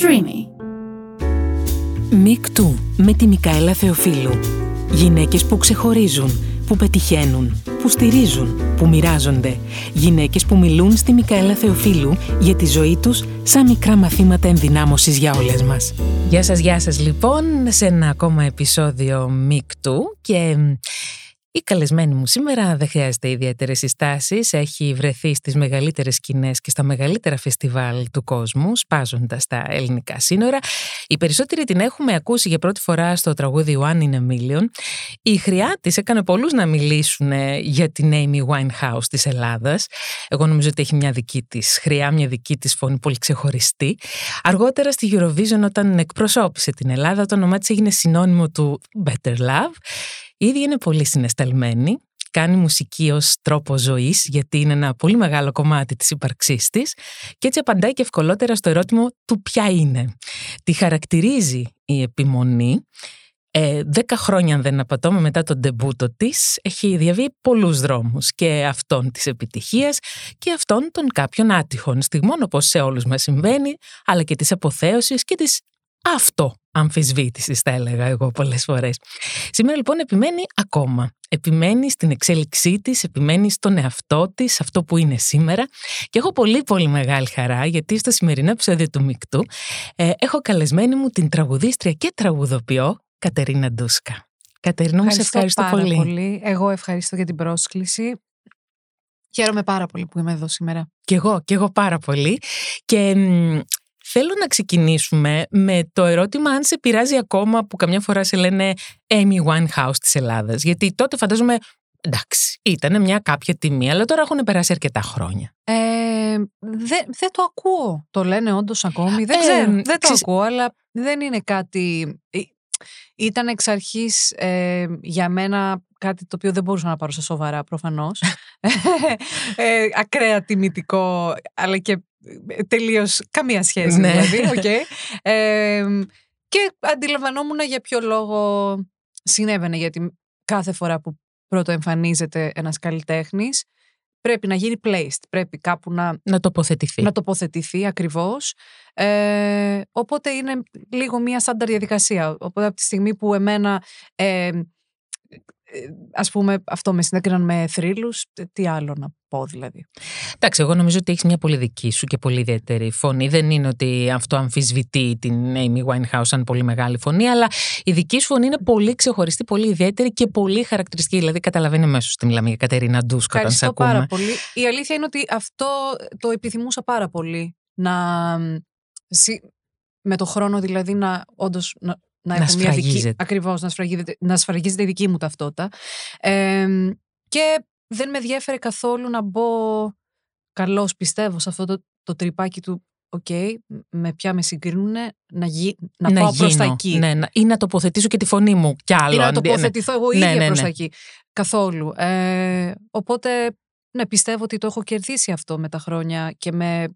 Streamy. Μικτού με τη Μικαέλα Θεοφίλου. Γυναίκες που ξεχωρίζουν, που πετυχαίνουν, που στηρίζουν, που μοιράζονται. Γυναίκες που μιλούν στη Μικαέλα Θεοφίλου για τη ζωή τους σαν μικρά μαθήματα ενδυνάμωσης για όλες μας. Γεια σας, γεια σας λοιπόν σε ένα ακόμα επεισόδιο Μικτού και η καλεσμένη μου σήμερα δεν χρειάζεται ιδιαίτερες συστάσεις. Έχει βρεθεί στις μεγαλύτερες σκηνές και στα μεγαλύτερα φεστιβάλ του κόσμου, σπάζοντας τα ελληνικά σύνορα. Οι περισσότεροι την έχουμε ακούσει για πρώτη φορά στο τραγούδι One in a Million. Η χρειά της έκανε πολλούς να μιλήσουν ε, για την Amy Winehouse της Ελλάδας. Εγώ νομίζω ότι έχει μια δική της χρειά, μια δική της φωνή πολύ ξεχωριστή. Αργότερα στη Eurovision, όταν εκπροσώπησε την Ελλάδα, το όνομά της έγινε συνώνυμο του Better Love. Η ίδια είναι πολύ συναισθαλμένη, κάνει μουσική ως τρόπο ζωής, γιατί είναι ένα πολύ μεγάλο κομμάτι της ύπαρξής της και έτσι απαντάει και ευκολότερα στο ερώτημα του ποια είναι. Τη χαρακτηρίζει η επιμονή, ε, δέκα χρόνια αν δεν απατώμε μετά τον ντεμπούτο της έχει διαβεί πολλούς δρόμους και αυτόν της επιτυχίας και αυτόν των κάποιων άτυχων στιγμών όπως σε όλους μας συμβαίνει αλλά και της αποθέωσης και της αυτό αμφισβήτηση, θα έλεγα εγώ πολλές φορές. Σήμερα λοιπόν επιμένει ακόμα. Επιμένει στην εξέλιξή της, επιμένει στον εαυτό της, αυτό που είναι σήμερα και έχω πολύ πολύ μεγάλη χαρά γιατί στο σημερινό επεισόδιο του Μικτού ε, έχω καλεσμένη μου την τραγουδίστρια και τραγουδοποιό Κατερίνα Ντούσκα. Κατερίνα μου, σε ευχαριστώ πάρα πολύ. πολύ. Εγώ ευχαριστώ για την πρόσκληση. Χαίρομαι πάρα πολύ που είμαι εδώ σήμερα. Κι εγώ, κι εγώ πάρα πολύ. Και Θέλω να ξεκινήσουμε με το ερώτημα αν σε πειράζει ακόμα που καμιά φορά σε λένε Amy Winehouse της Ελλάδας. Γιατί τότε φαντάζομαι, εντάξει, ήταν μια κάποια τιμή, αλλά τώρα έχουν περάσει αρκετά χρόνια. Ε, δεν, δεν το ακούω. Το λένε όντως ακόμη. Δεν ξέρω. δεν το ξέρεις- ακούω, αλλά δεν είναι κάτι... ε, Ήταν εξ αρχής ε, για μένα κάτι το οποίο δεν μπορούσα να πάρω σε σοβαρά προφανώς. ε, ακραία τιμητικό, αλλά και ε, τελείως καμία σχέση Ναι. δηλαδή. οκ. Ε, και αντιλαμβανόμουν για ποιο λόγο συνέβαινε, γιατί κάθε φορά που πρώτο εμφανίζεται ένας καλλιτέχνης πρέπει να γίνει placed, πρέπει κάπου να Να τοποθετηθεί. να τοποθετηθεί ακριβώς. Ε, οπότε είναι λίγο μία στάνταρ διαδικασία. Οπότε από τη στιγμή που εμένα, ε, ε, ας πούμε, αυτό με συνέκριναν με θρύλους, ε, τι άλλο να πω δηλαδή. Εντάξει, εγώ νομίζω ότι έχεις μια πολύ δική σου και πολύ ιδιαίτερη φωνή. Δεν είναι ότι αυτό αμφισβητεί την Amy Winehouse σαν πολύ μεγάλη φωνή, αλλά η δική σου φωνή είναι πολύ ξεχωριστή, πολύ ιδιαίτερη και πολύ χαρακτηριστική. Δηλαδή, καταλαβαίνει αμέσως ότι μιλάμε για Κατερίνα Ντούσκα όταν σε Ευχαριστώ ακούμε. πάρα πολύ. Η αλήθεια είναι ότι αυτό το επιθυμούσα πάρα πολύ. Να, συ- με το χρόνο δηλαδή να όντως να, να, Να έχω μια δική, σφραγίζεται. ακριβώς, να, σφραγίζεται, να σφραγίζεται η δική μου ταυτότητα. Ε, και δεν με ενδιέφερε καθόλου να μπω καλώς πιστεύω σε αυτό το, το τρυπάκι του οκ, με ποια με συγκρίνουν, να, γι, να, πάω προς τα γίνω. εκεί. Ναι, να- ή να τοποθετήσω και τη φωνή μου κι άλλο. Ή να αντί- ναι. τοποθετηθώ εγώ Ναι, ίδια ναι, προς ναι. τα εκεί. Καθόλου. Ε, οπότε, ναι, πιστεύω ότι το έχω κερδίσει αυτό με τα χρόνια και με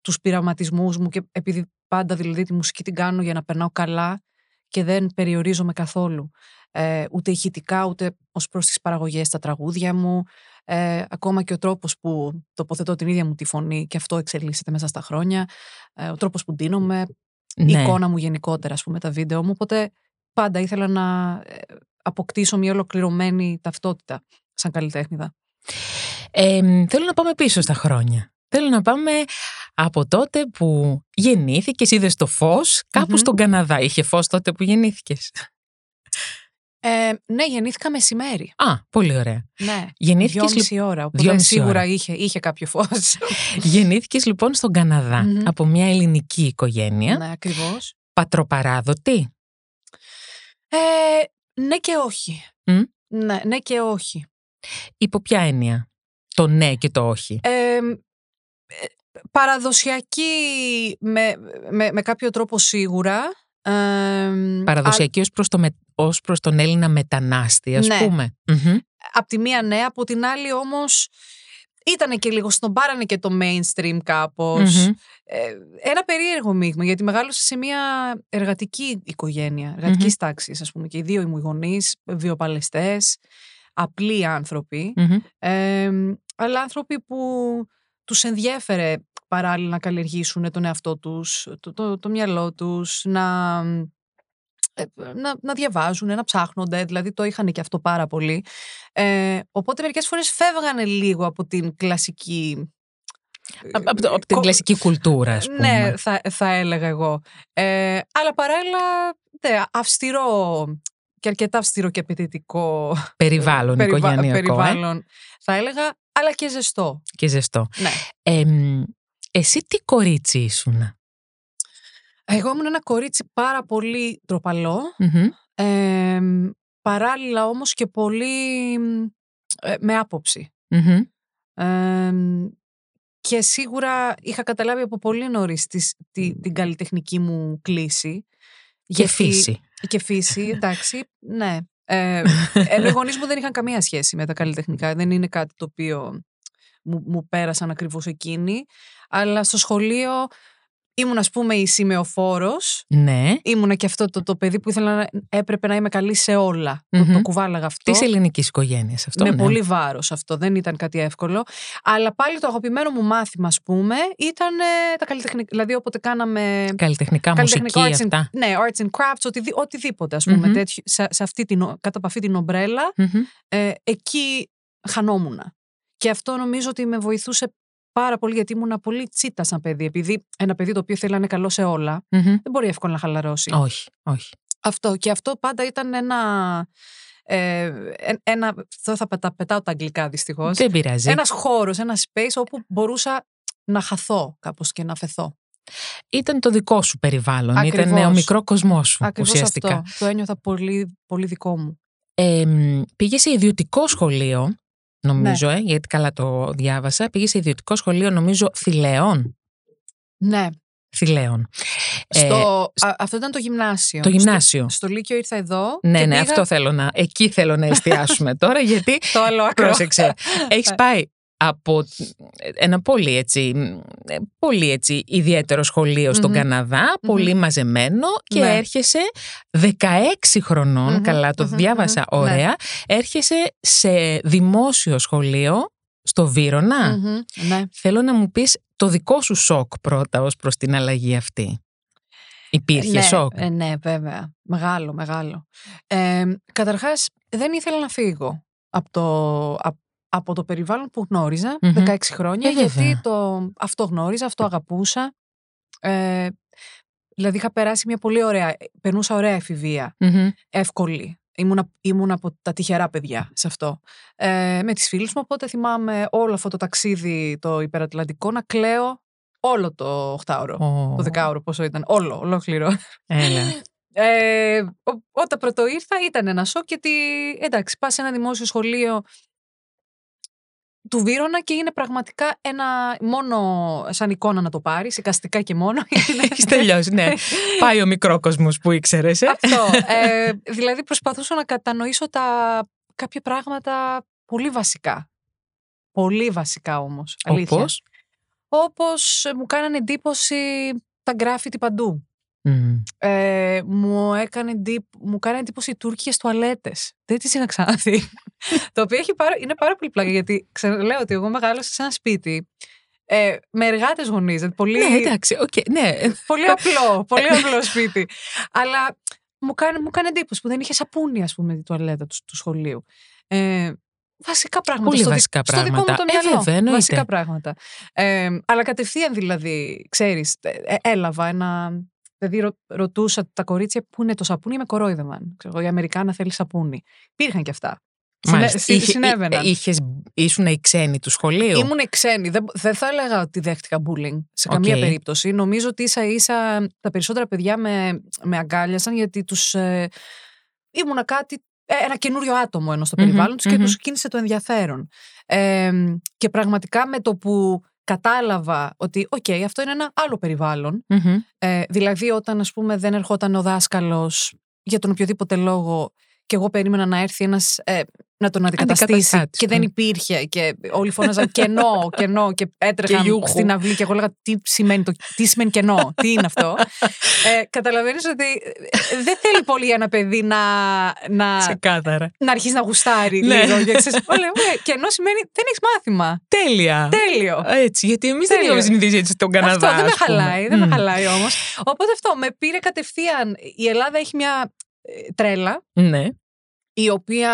τους πειραματισμούς μου και επειδή πάντα δηλαδή τη μουσική την κάνω για να περνάω καλά και δεν περιορίζομαι καθόλου. Ε, ούτε ηχητικά, ούτε ως προς τις παραγωγές στα τραγούδια μου. Ε, ακόμα και ο τρόπος που τοποθετώ την ίδια μου τη φωνή και αυτό εξελίσσεται μέσα στα χρόνια. Ε, ο τρόπος που ντύνομαι, η Ναι. εικόνα μου γενικότερα, ας πούμε, τα βίντεο μου. Οπότε πάντα ήθελα να ε, αποκτήσω μια ολοκληρωμένη ταυτότητα σαν καλλιτέχνηδα. Ε, θέλω να πάμε πίσω στα χρόνια. Θέλω να πάμε από τότε που γεννήθηκες, είδες το φως κάπου Μμμ. στον Καναδά. Είχε φως τότε που γεννήθηκες. Ε, ναι, γεννήθηκα μεσημέρι. Α, πολύ ωραία. Ναι. Γεννήθηκες, Δυόμιση ώρα. Οπότε δυόμιση σίγουρα ώρα. Είχε, είχε κάποιο φως. Γεννήθηκες λοιπόν στον Καναδά Μμμ. από μια ελληνική οικογένεια. ναι, ακριβώς. Πατροπαράδοτη. Ε, ναι και όχι. Μμ. Ναι, ναι και όχι. Υπό ποια έννοια; Το ναι και το όχι. Ε, ε, παραδοσιακή με, με, με κάποιο τρόπο σίγουρα. Ε, Παραδοσιακή ως προς, το με- ως προς τον Έλληνα μετανάστη, ας Ναι. πούμε. Μμμ. Απ' τη μία ναι, από την άλλη όμως ήταν και λίγο στον πάρανε και το mainstream κάπως. Μμμ. Ε, ένα περίεργο μείγμα, γιατί μεγάλωσα σε μια εργατική οικογένεια, εργατικής τάξης, ας πούμε, και οι δύο μου οι γονείς, βιοπαλαιστές, απλοί άνθρωποι, Μμμ. ε, αλλά άνθρωποι που τους ενδιέφερε παράλληλα να καλλιεργήσουν τον εαυτό τους, το, το, το μυαλό τους, να, ε, να, να διαβάζουν, να ψάχνονται, δηλαδή το είχαν και αυτό πάρα πολύ. Ε, οπότε μερικές φορές φεύγανε λίγο από την κλασική από, από την κλασική κουλτούρα, ας πούμε. Ναι, θα, θα έλεγα εγώ. Ε, αλλά παράλληλα, ναι, αυστηρό και αρκετά αυστηρό και απαιτητικό περιβάλλον, περιβα... οικογενειακό. Περιβάλλον, ε; θα έλεγα, αλλά και ζεστό. Και ζεστό. Ναι. Ε, εσύ τι κορίτσι ήσουν; Εγώ ήμουν ένα κορίτσι πάρα πολύ παράλληλα όμως και πολύ ε, με άποψη. και σίγουρα είχα καταλάβει από πολύ νωρίς τη, την καλλιτεχνική μου κλίση. Και φύση. Και φύση, εντάξει, ναι. Ε, ενώ οι γονείς μου δεν είχαν καμία σχέση με τα καλλιτεχνικά. Δεν είναι κάτι το οποίο μου, μου πέρασαν ακριβώς εκείνοι. Αλλά στο σχολείο Ήμουν, ας πούμε, η σημεοφόρος. Ναι. Ήμουν και αυτό το, το παιδί που ήθελα να έπρεπε να είμαι καλή σε όλα. Το, το κουβάλαγα αυτό. Της ελληνικής οικογένειας αυτό. Με ναι. πολύ βάρος αυτό. Δεν ήταν κάτι εύκολο. Αλλά πάλι το αγαπημένο μου μάθημα, ας πούμε, ήταν ε, τα καλλιτεχνικά. Δηλαδή, όποτε κάναμε. Καλλιτεχνικά, μουσική, arts αυτά. ναι, arts and crafts, οτι, οτιδήποτε, ας πούμε. Τέτοιο, σε, σε αυτή την, κάτω από αυτή την ομπρέλα. Ε, εκεί χανόμουν. Και αυτό νομίζω ότι με βοηθούσε πάρα πολύ γιατί ήμουν πολύ τσίτα σαν παιδί. Επειδή ένα παιδί το οποίο θέλει να είναι καλό σε όλα, δεν μπορεί εύκολα να χαλαρώσει. Όχι, όχι. Αυτό. Και αυτό πάντα ήταν ένα. Ε, ένα θα πετά, πετάω τα αγγλικά δυστυχώς. Δεν πειράζει. Ένας χώρος, ένα space όπου μπορούσα να χαθώ κάπως και να φεθώ. Ήταν το δικό σου περιβάλλον. Ακριβώς. Ήταν ο μικρό κοσμός σου Ακριβώς ουσιαστικά. Αυτό. Το ένιωθα πολύ, πολύ δικό μου. Ε, πήγες σε ιδιωτικό σχολείο νομίζω, ναι. ε, γιατί καλά το διάβασα. Πήγε σε ιδιωτικό σχολείο, νομίζω, Θηλαίων. Ναι. Θηλαίων. Στο, ε, αυτό ήταν το γυμνάσιο. Το γυμνάσιο. Στο, στο Λύκειο ήρθα εδώ. Ναι, ναι, πήγα... αυτό θέλω να. Εκεί θέλω να εστιάσουμε τώρα, γιατί. το άλλο άκρο. Πρόσεξε. Έχεις πάει από ένα πολύ έτσι, πολύ έτσι ιδιαίτερο στον Καναδά, πολύ μαζεμένο και ναι. έρχεσαι 16 χρονων καλά το διάβασα ναι. ωραία, έρχεσαι σε δημόσιο σχολείο στο Βύρονα. Ναι. Θέλω να μου πεις το δικό σου σοκ πρώτα ως προς την αλλαγή αυτή. Υπήρχε ναι, σοκ; Ε, ναι, βέβαια. Μεγάλο, μεγάλο. Ε, καταρχάς, δεν ήθελα να φύγω από το, από το περιβάλλον που γνωριζα 16 χρόνια, ε, γιατί το, αυτό γνώριζα, αυτό αγαπούσα. Ε, δηλαδή είχα περάσει μια πολύ ωραία, περνούσα ωραία εύκολη. Ήμουν, ήμουν από τα τυχερά παιδιά σε αυτό. Ε, με τις φίλες μου, οπότε θυμάμαι όλο αυτό το ταξίδι το υπερατλαντικό να κλαίω όλο το 8ωρο, το 10ωρο πόσο ήταν, όλο, ολόκληρο. Έλα. Ε, όταν πρώτο ήρθα ήταν ένα σοκ γιατί εντάξει πας σε ένα δημόσιο σχολείο του Βύρονα και είναι πραγματικά ένα μόνο σαν εικόνα να το πάρει, εικαστικά και μόνο. Έχεις τελειώσει, ναι. Πάει ο μικρό κόσμο που ήξερες. Ε. Αυτό. Ε, δηλαδή προσπαθούσα να κατανοήσω τα κάποια πράγματα πολύ βασικά. Πολύ βασικά όμως. Όπως; Όπως μου κάνανε εντύπωση τα γκράφιτι παντού. Ε, μου, έκανε μου κάνει εντύπωση οι Τούρκιε τουαλέτες. Δεν τις είχα ξαναδεί. το οποίο έχει πάρα, είναι πάρα πολύ πλάκα γιατί λέω ότι εγώ μεγάλωσα σε ένα σπίτι ε, με εργάτες γονείς. Δηλαδή πολύ, ναι, εντάξει, okay, ναι. πολύ απλό, πολύ απλό σπίτι. Αλλά μου κάνει, μου κάνει εντύπωση που δεν είχε σαπούνι, ας πούμε, η τουαλέτα του, του σχολείου. Ε, Βασικά πράγματα. Πολύ στο βασικά δι- πράγματα. Στο δικό μου το μυαλό. Ε, βέβαια, βασικά πράγματα. Ε, αλλά κατευθείαν δηλαδή, ξέρεις, ε, έλαβα ένα Δηλαδή, ρω, ρωτούσα τα κορίτσια πού είναι το σαπούνι, με κορόιδευαν. Ξέρω, η Αμερικάνα θέλει σαπούνι. Υπήρχαν και αυτά. Μάλιστα. Συνε, συνέβαιναν. Είχες, ήσουν η ξένη του σχολείου; Ήμουν η ξένη. Δεν, δεν θα έλεγα ότι δέχτηκα bullying σε καμία Okay. περίπτωση. Νομίζω ότι ίσα ίσα τα περισσότερα παιδιά με, με αγκάλιασαν γιατί τους. Ε, ήμουνα κάτι. ε, Ένα καινούριο άτομο ενώ στο περιβάλλον τους και τους κίνησε το ενδιαφέρον. Ε, και πραγματικά με το που κατάλαβα ότι, οκ, αυτό είναι ένα άλλο περιβάλλον. Μμμ. Ε, δηλαδή, όταν ας πούμε δεν ερχόταν ο δάσκαλος για τον οποιοδήποτε λόγο και εγώ περίμενα να έρθει ένας ε, να τον αντικαταστήσει Αντικαταστάτης, και δεν ναι. υπήρχε και όλοι φώναζαν κενό, κενό και έτρεχαν Και γιούχου. στην αυλή και εγώ έλεγα τι σημαίνει, το, τι σημαίνει κενό, τι είναι αυτό; ε, καταλαβαίνεις ότι ε, δεν θέλει πολύ ένα παιδί να, να, Ξεκάθαρα. να αρχίσει να γουστάρει Ναι. λίγο. Και ξέρεις, όλα, «Ε, κενό σημαίνει δεν έχεις μάθημα. Τέλεια. Τέλειο. Έτσι, γιατί εμείς δεν Τέλειο. είχαμε συνηθίσει έτσι στον Καναδά. Αυτό δεν με ας πούμε. χαλάει, δεν με Μμ. χαλάει όμως. Οπότε αυτό με πήρε κατευθείαν. Η Ελλάδα έχει μια ε, τρέλα, Ναι, η οποία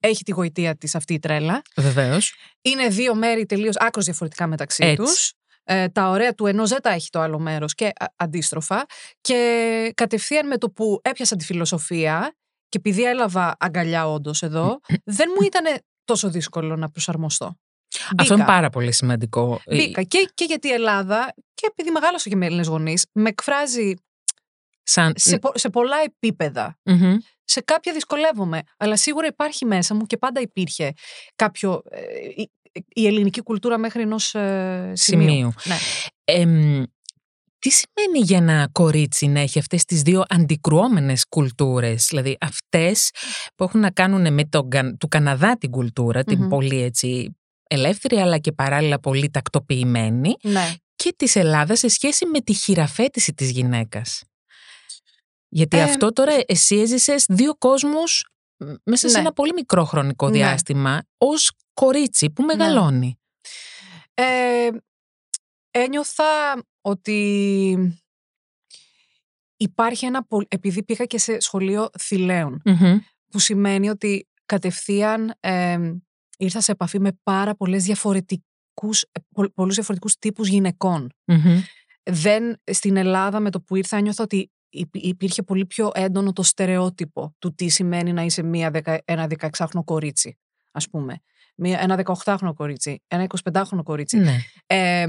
έχει τη γοητεία της αυτή η τρέλα. βεβαίως. Είναι δύο μέρη τελείως άκρως διαφορετικά μεταξύ Έτσι. τους. Ε, τα ωραία του ενός δεν τα έχει το άλλο μέρος και α- αντίστροφα. Και κατευθείαν με το που έπιασα τη φιλοσοφία και επειδή έλαβα αγκαλιά όντως εδώ, δεν μου ήταν τόσο δύσκολο να προσαρμοστώ. Αυτό είναι Μπήκα. πάρα πολύ σημαντικό. Ε, Μπήκα. Και, και γιατί η Ελλάδα, και επειδή μεγάλωσα και με Έλληνες γονείς, με εκφράζει Σαν... σε, πο- σε πολλά επίπεδα. Μμμ. Σε κάποια δυσκολεύομαι, αλλά σίγουρα υπάρχει μέσα μου και πάντα υπήρχε κάποιο. ε, η, η ελληνική κουλτούρα μέχρι ενός ε, σημείου. Σημείου. Ναι. Εμ, τι σημαίνει για ένα κορίτσι να έχει αυτές τις δύο αντικρουόμενες κουλτούρες, δηλαδή αυτές που έχουν να κάνουν με τον, Κα- του Καναδά την κουλτούρα, την Μμμ. πολύ έτσι ελεύθερη αλλά και παράλληλα πολύ τακτοποιημένη ναι. και της Ελλάδας σε σχέση με τη χειραφέτηση της γυναίκας. Γιατί Ε, αυτό τώρα εσύ έζησες δύο κόσμους μ, μέσα σε Ναι. ένα πολύ μικρό χρονικό Ναι. διάστημα ως κορίτσι που μεγαλώνει. Ε, ένιωθα ότι υπάρχει ένα. πο- Επειδή πήγα και σε σχολείο θηλαίων, Μμμ. που σημαίνει ότι κατευθείαν ε, ήρθα σε επαφή με πάρα πολλές διαφορετικούς, ε, πο- πολλούς διαφορετικούς τύπους γυναικών. Μμμ. δεν στην Ελλάδα με το που ήρθα νιώθω ότι υπ- υπήρχε πολύ πιο έντονο το στερεότυπο του τι σημαίνει να είσαι μία δεκα, ένα 16χρονο κορίτσι, ας πούμε. Μία, ένα 18χρονο κορίτσι, ένα 25χρονο κορίτσι. Ναι. Ε,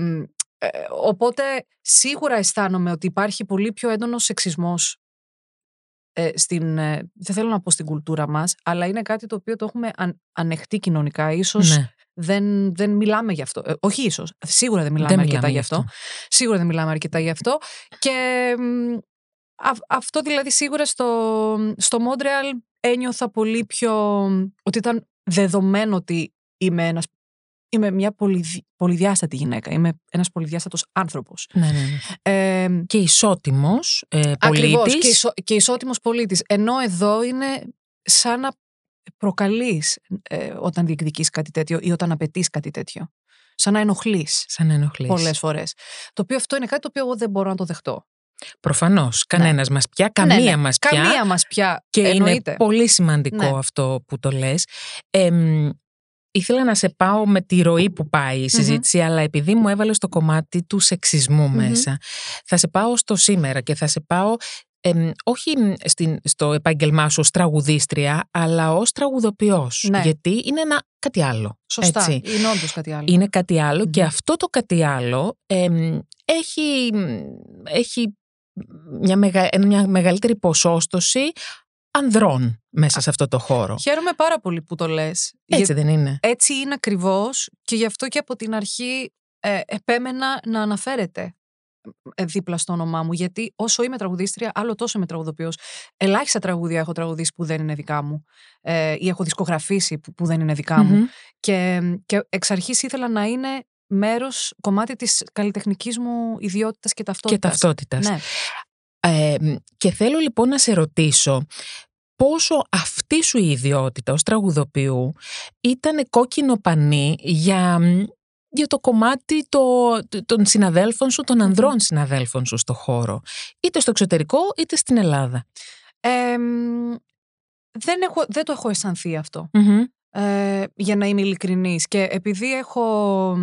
ε, οπότε σίγουρα αισθάνομαι ότι υπάρχει πολύ πιο έντονος σεξισμός ε, στην, ε, δεν θέλω να πω στην κουλτούρα μας, αλλά είναι κάτι το οποίο το έχουμε αν, ανεχτεί κοινωνικά. Ίσως ναι. δεν, δεν μιλάμε γι' αυτό. Ε, όχι ίσως, σίγουρα δεν μιλάμε Δεν αρκετά μιλάμε γι' γι' αυτό. αυτό. Σίγουρα δεν μιλάμε αρκετά γι' αυτό. Και μ, αυ- αυτό δηλαδή σίγουρα στο, στο Μόντρεαλ ένιωθα πολύ πιο ότι ήταν δεδομένο ότι είμαι ένας Είμαι μια πολυδι- πολυδιάστατη γυναίκα. Είμαι ένας πολυδιάστατος άνθρωπος. Ναι, ναι, ναι. Ε, Και ισότιμος ε, Ακριβώς, πολίτης. και, ισο, και ισότιμος πολίτης. Ενώ εδώ είναι σαν να προκαλείς ε, όταν διεκδικείς κάτι τέτοιο ή όταν απαιτείς κάτι τέτοιο. Σαν να ενοχλείς Σαν να ενοχλείς. πολλές φορές. Το οποίο αυτό είναι κάτι το οποίο εγώ δεν μπορώ να το δεχτώ. Προφανώς. Κανένας μας πια, Ναι, καμία ναι. μας πια. Καμία μας πια Και εννοείται. είναι πολύ σημαντικό Ναι. αυτό που το λες. Εμ, ήθελα να σε πάω με τη ροή που πάει η συζήτηση, αλλά επειδή μου έβαλες στο κομμάτι του σεξισμού Μμμ. μέσα, θα σε πάω στο σήμερα και θα σε πάω εμ, όχι στην, στο επάγγελμά σου ως τραγουδίστρια, αλλά ως τραγουδοποιός. Ναι. Γιατί είναι ένα κάτι άλλο. Σωστά. έτσι. Είναι όντως κάτι άλλο. Είναι κάτι άλλο και Μμμ. αυτό το κάτι άλλο εμ, έχει, έχει μια, μεγα, μια μεγαλύτερη ποσόστοση ανδρών μέσα σε αυτό το χώρο. Χαίρομαι πάρα πολύ που το λες. Έτσι Για- δεν είναι. έτσι είναι ακριβώς και γι' αυτό και από την αρχή ε, επέμενα να αναφέρεται ε, δίπλα στο όνομά μου. Γιατί όσο είμαι τραγουδίστρια, άλλο τόσο είμαι τραγουδοποιός. Ελάχιστα τραγούδια έχω τραγουδήσει που δεν είναι δικά μου. Ε, ή έχω δισκογραφήσει που, που δεν είναι δικά μου. Μμμ. Και, και εξ αρχής ήθελα να είναι μέρος, κομμάτι της καλλιτεχνικής μου ιδιότητας και Και ταυτότητας. ταυτότητας. Ναι. Ε, και θέλω λοιπόν να σε ρωτήσω πόσο αυτή σου η ιδιότητα ως τραγουδοποιού ήταν κόκκινο πανί για, για το κομμάτι το, των συναδέλφων σου, των ανδρών συναδέλφων σου στο χώρο. Είτε στο εξωτερικό είτε στην Ελλάδα; Ε, μ, δεν, έχω, δεν το έχω αισθανθεί αυτό. Μμμ. ε, για να είμαι ειλικρινής. Και επειδή έχω...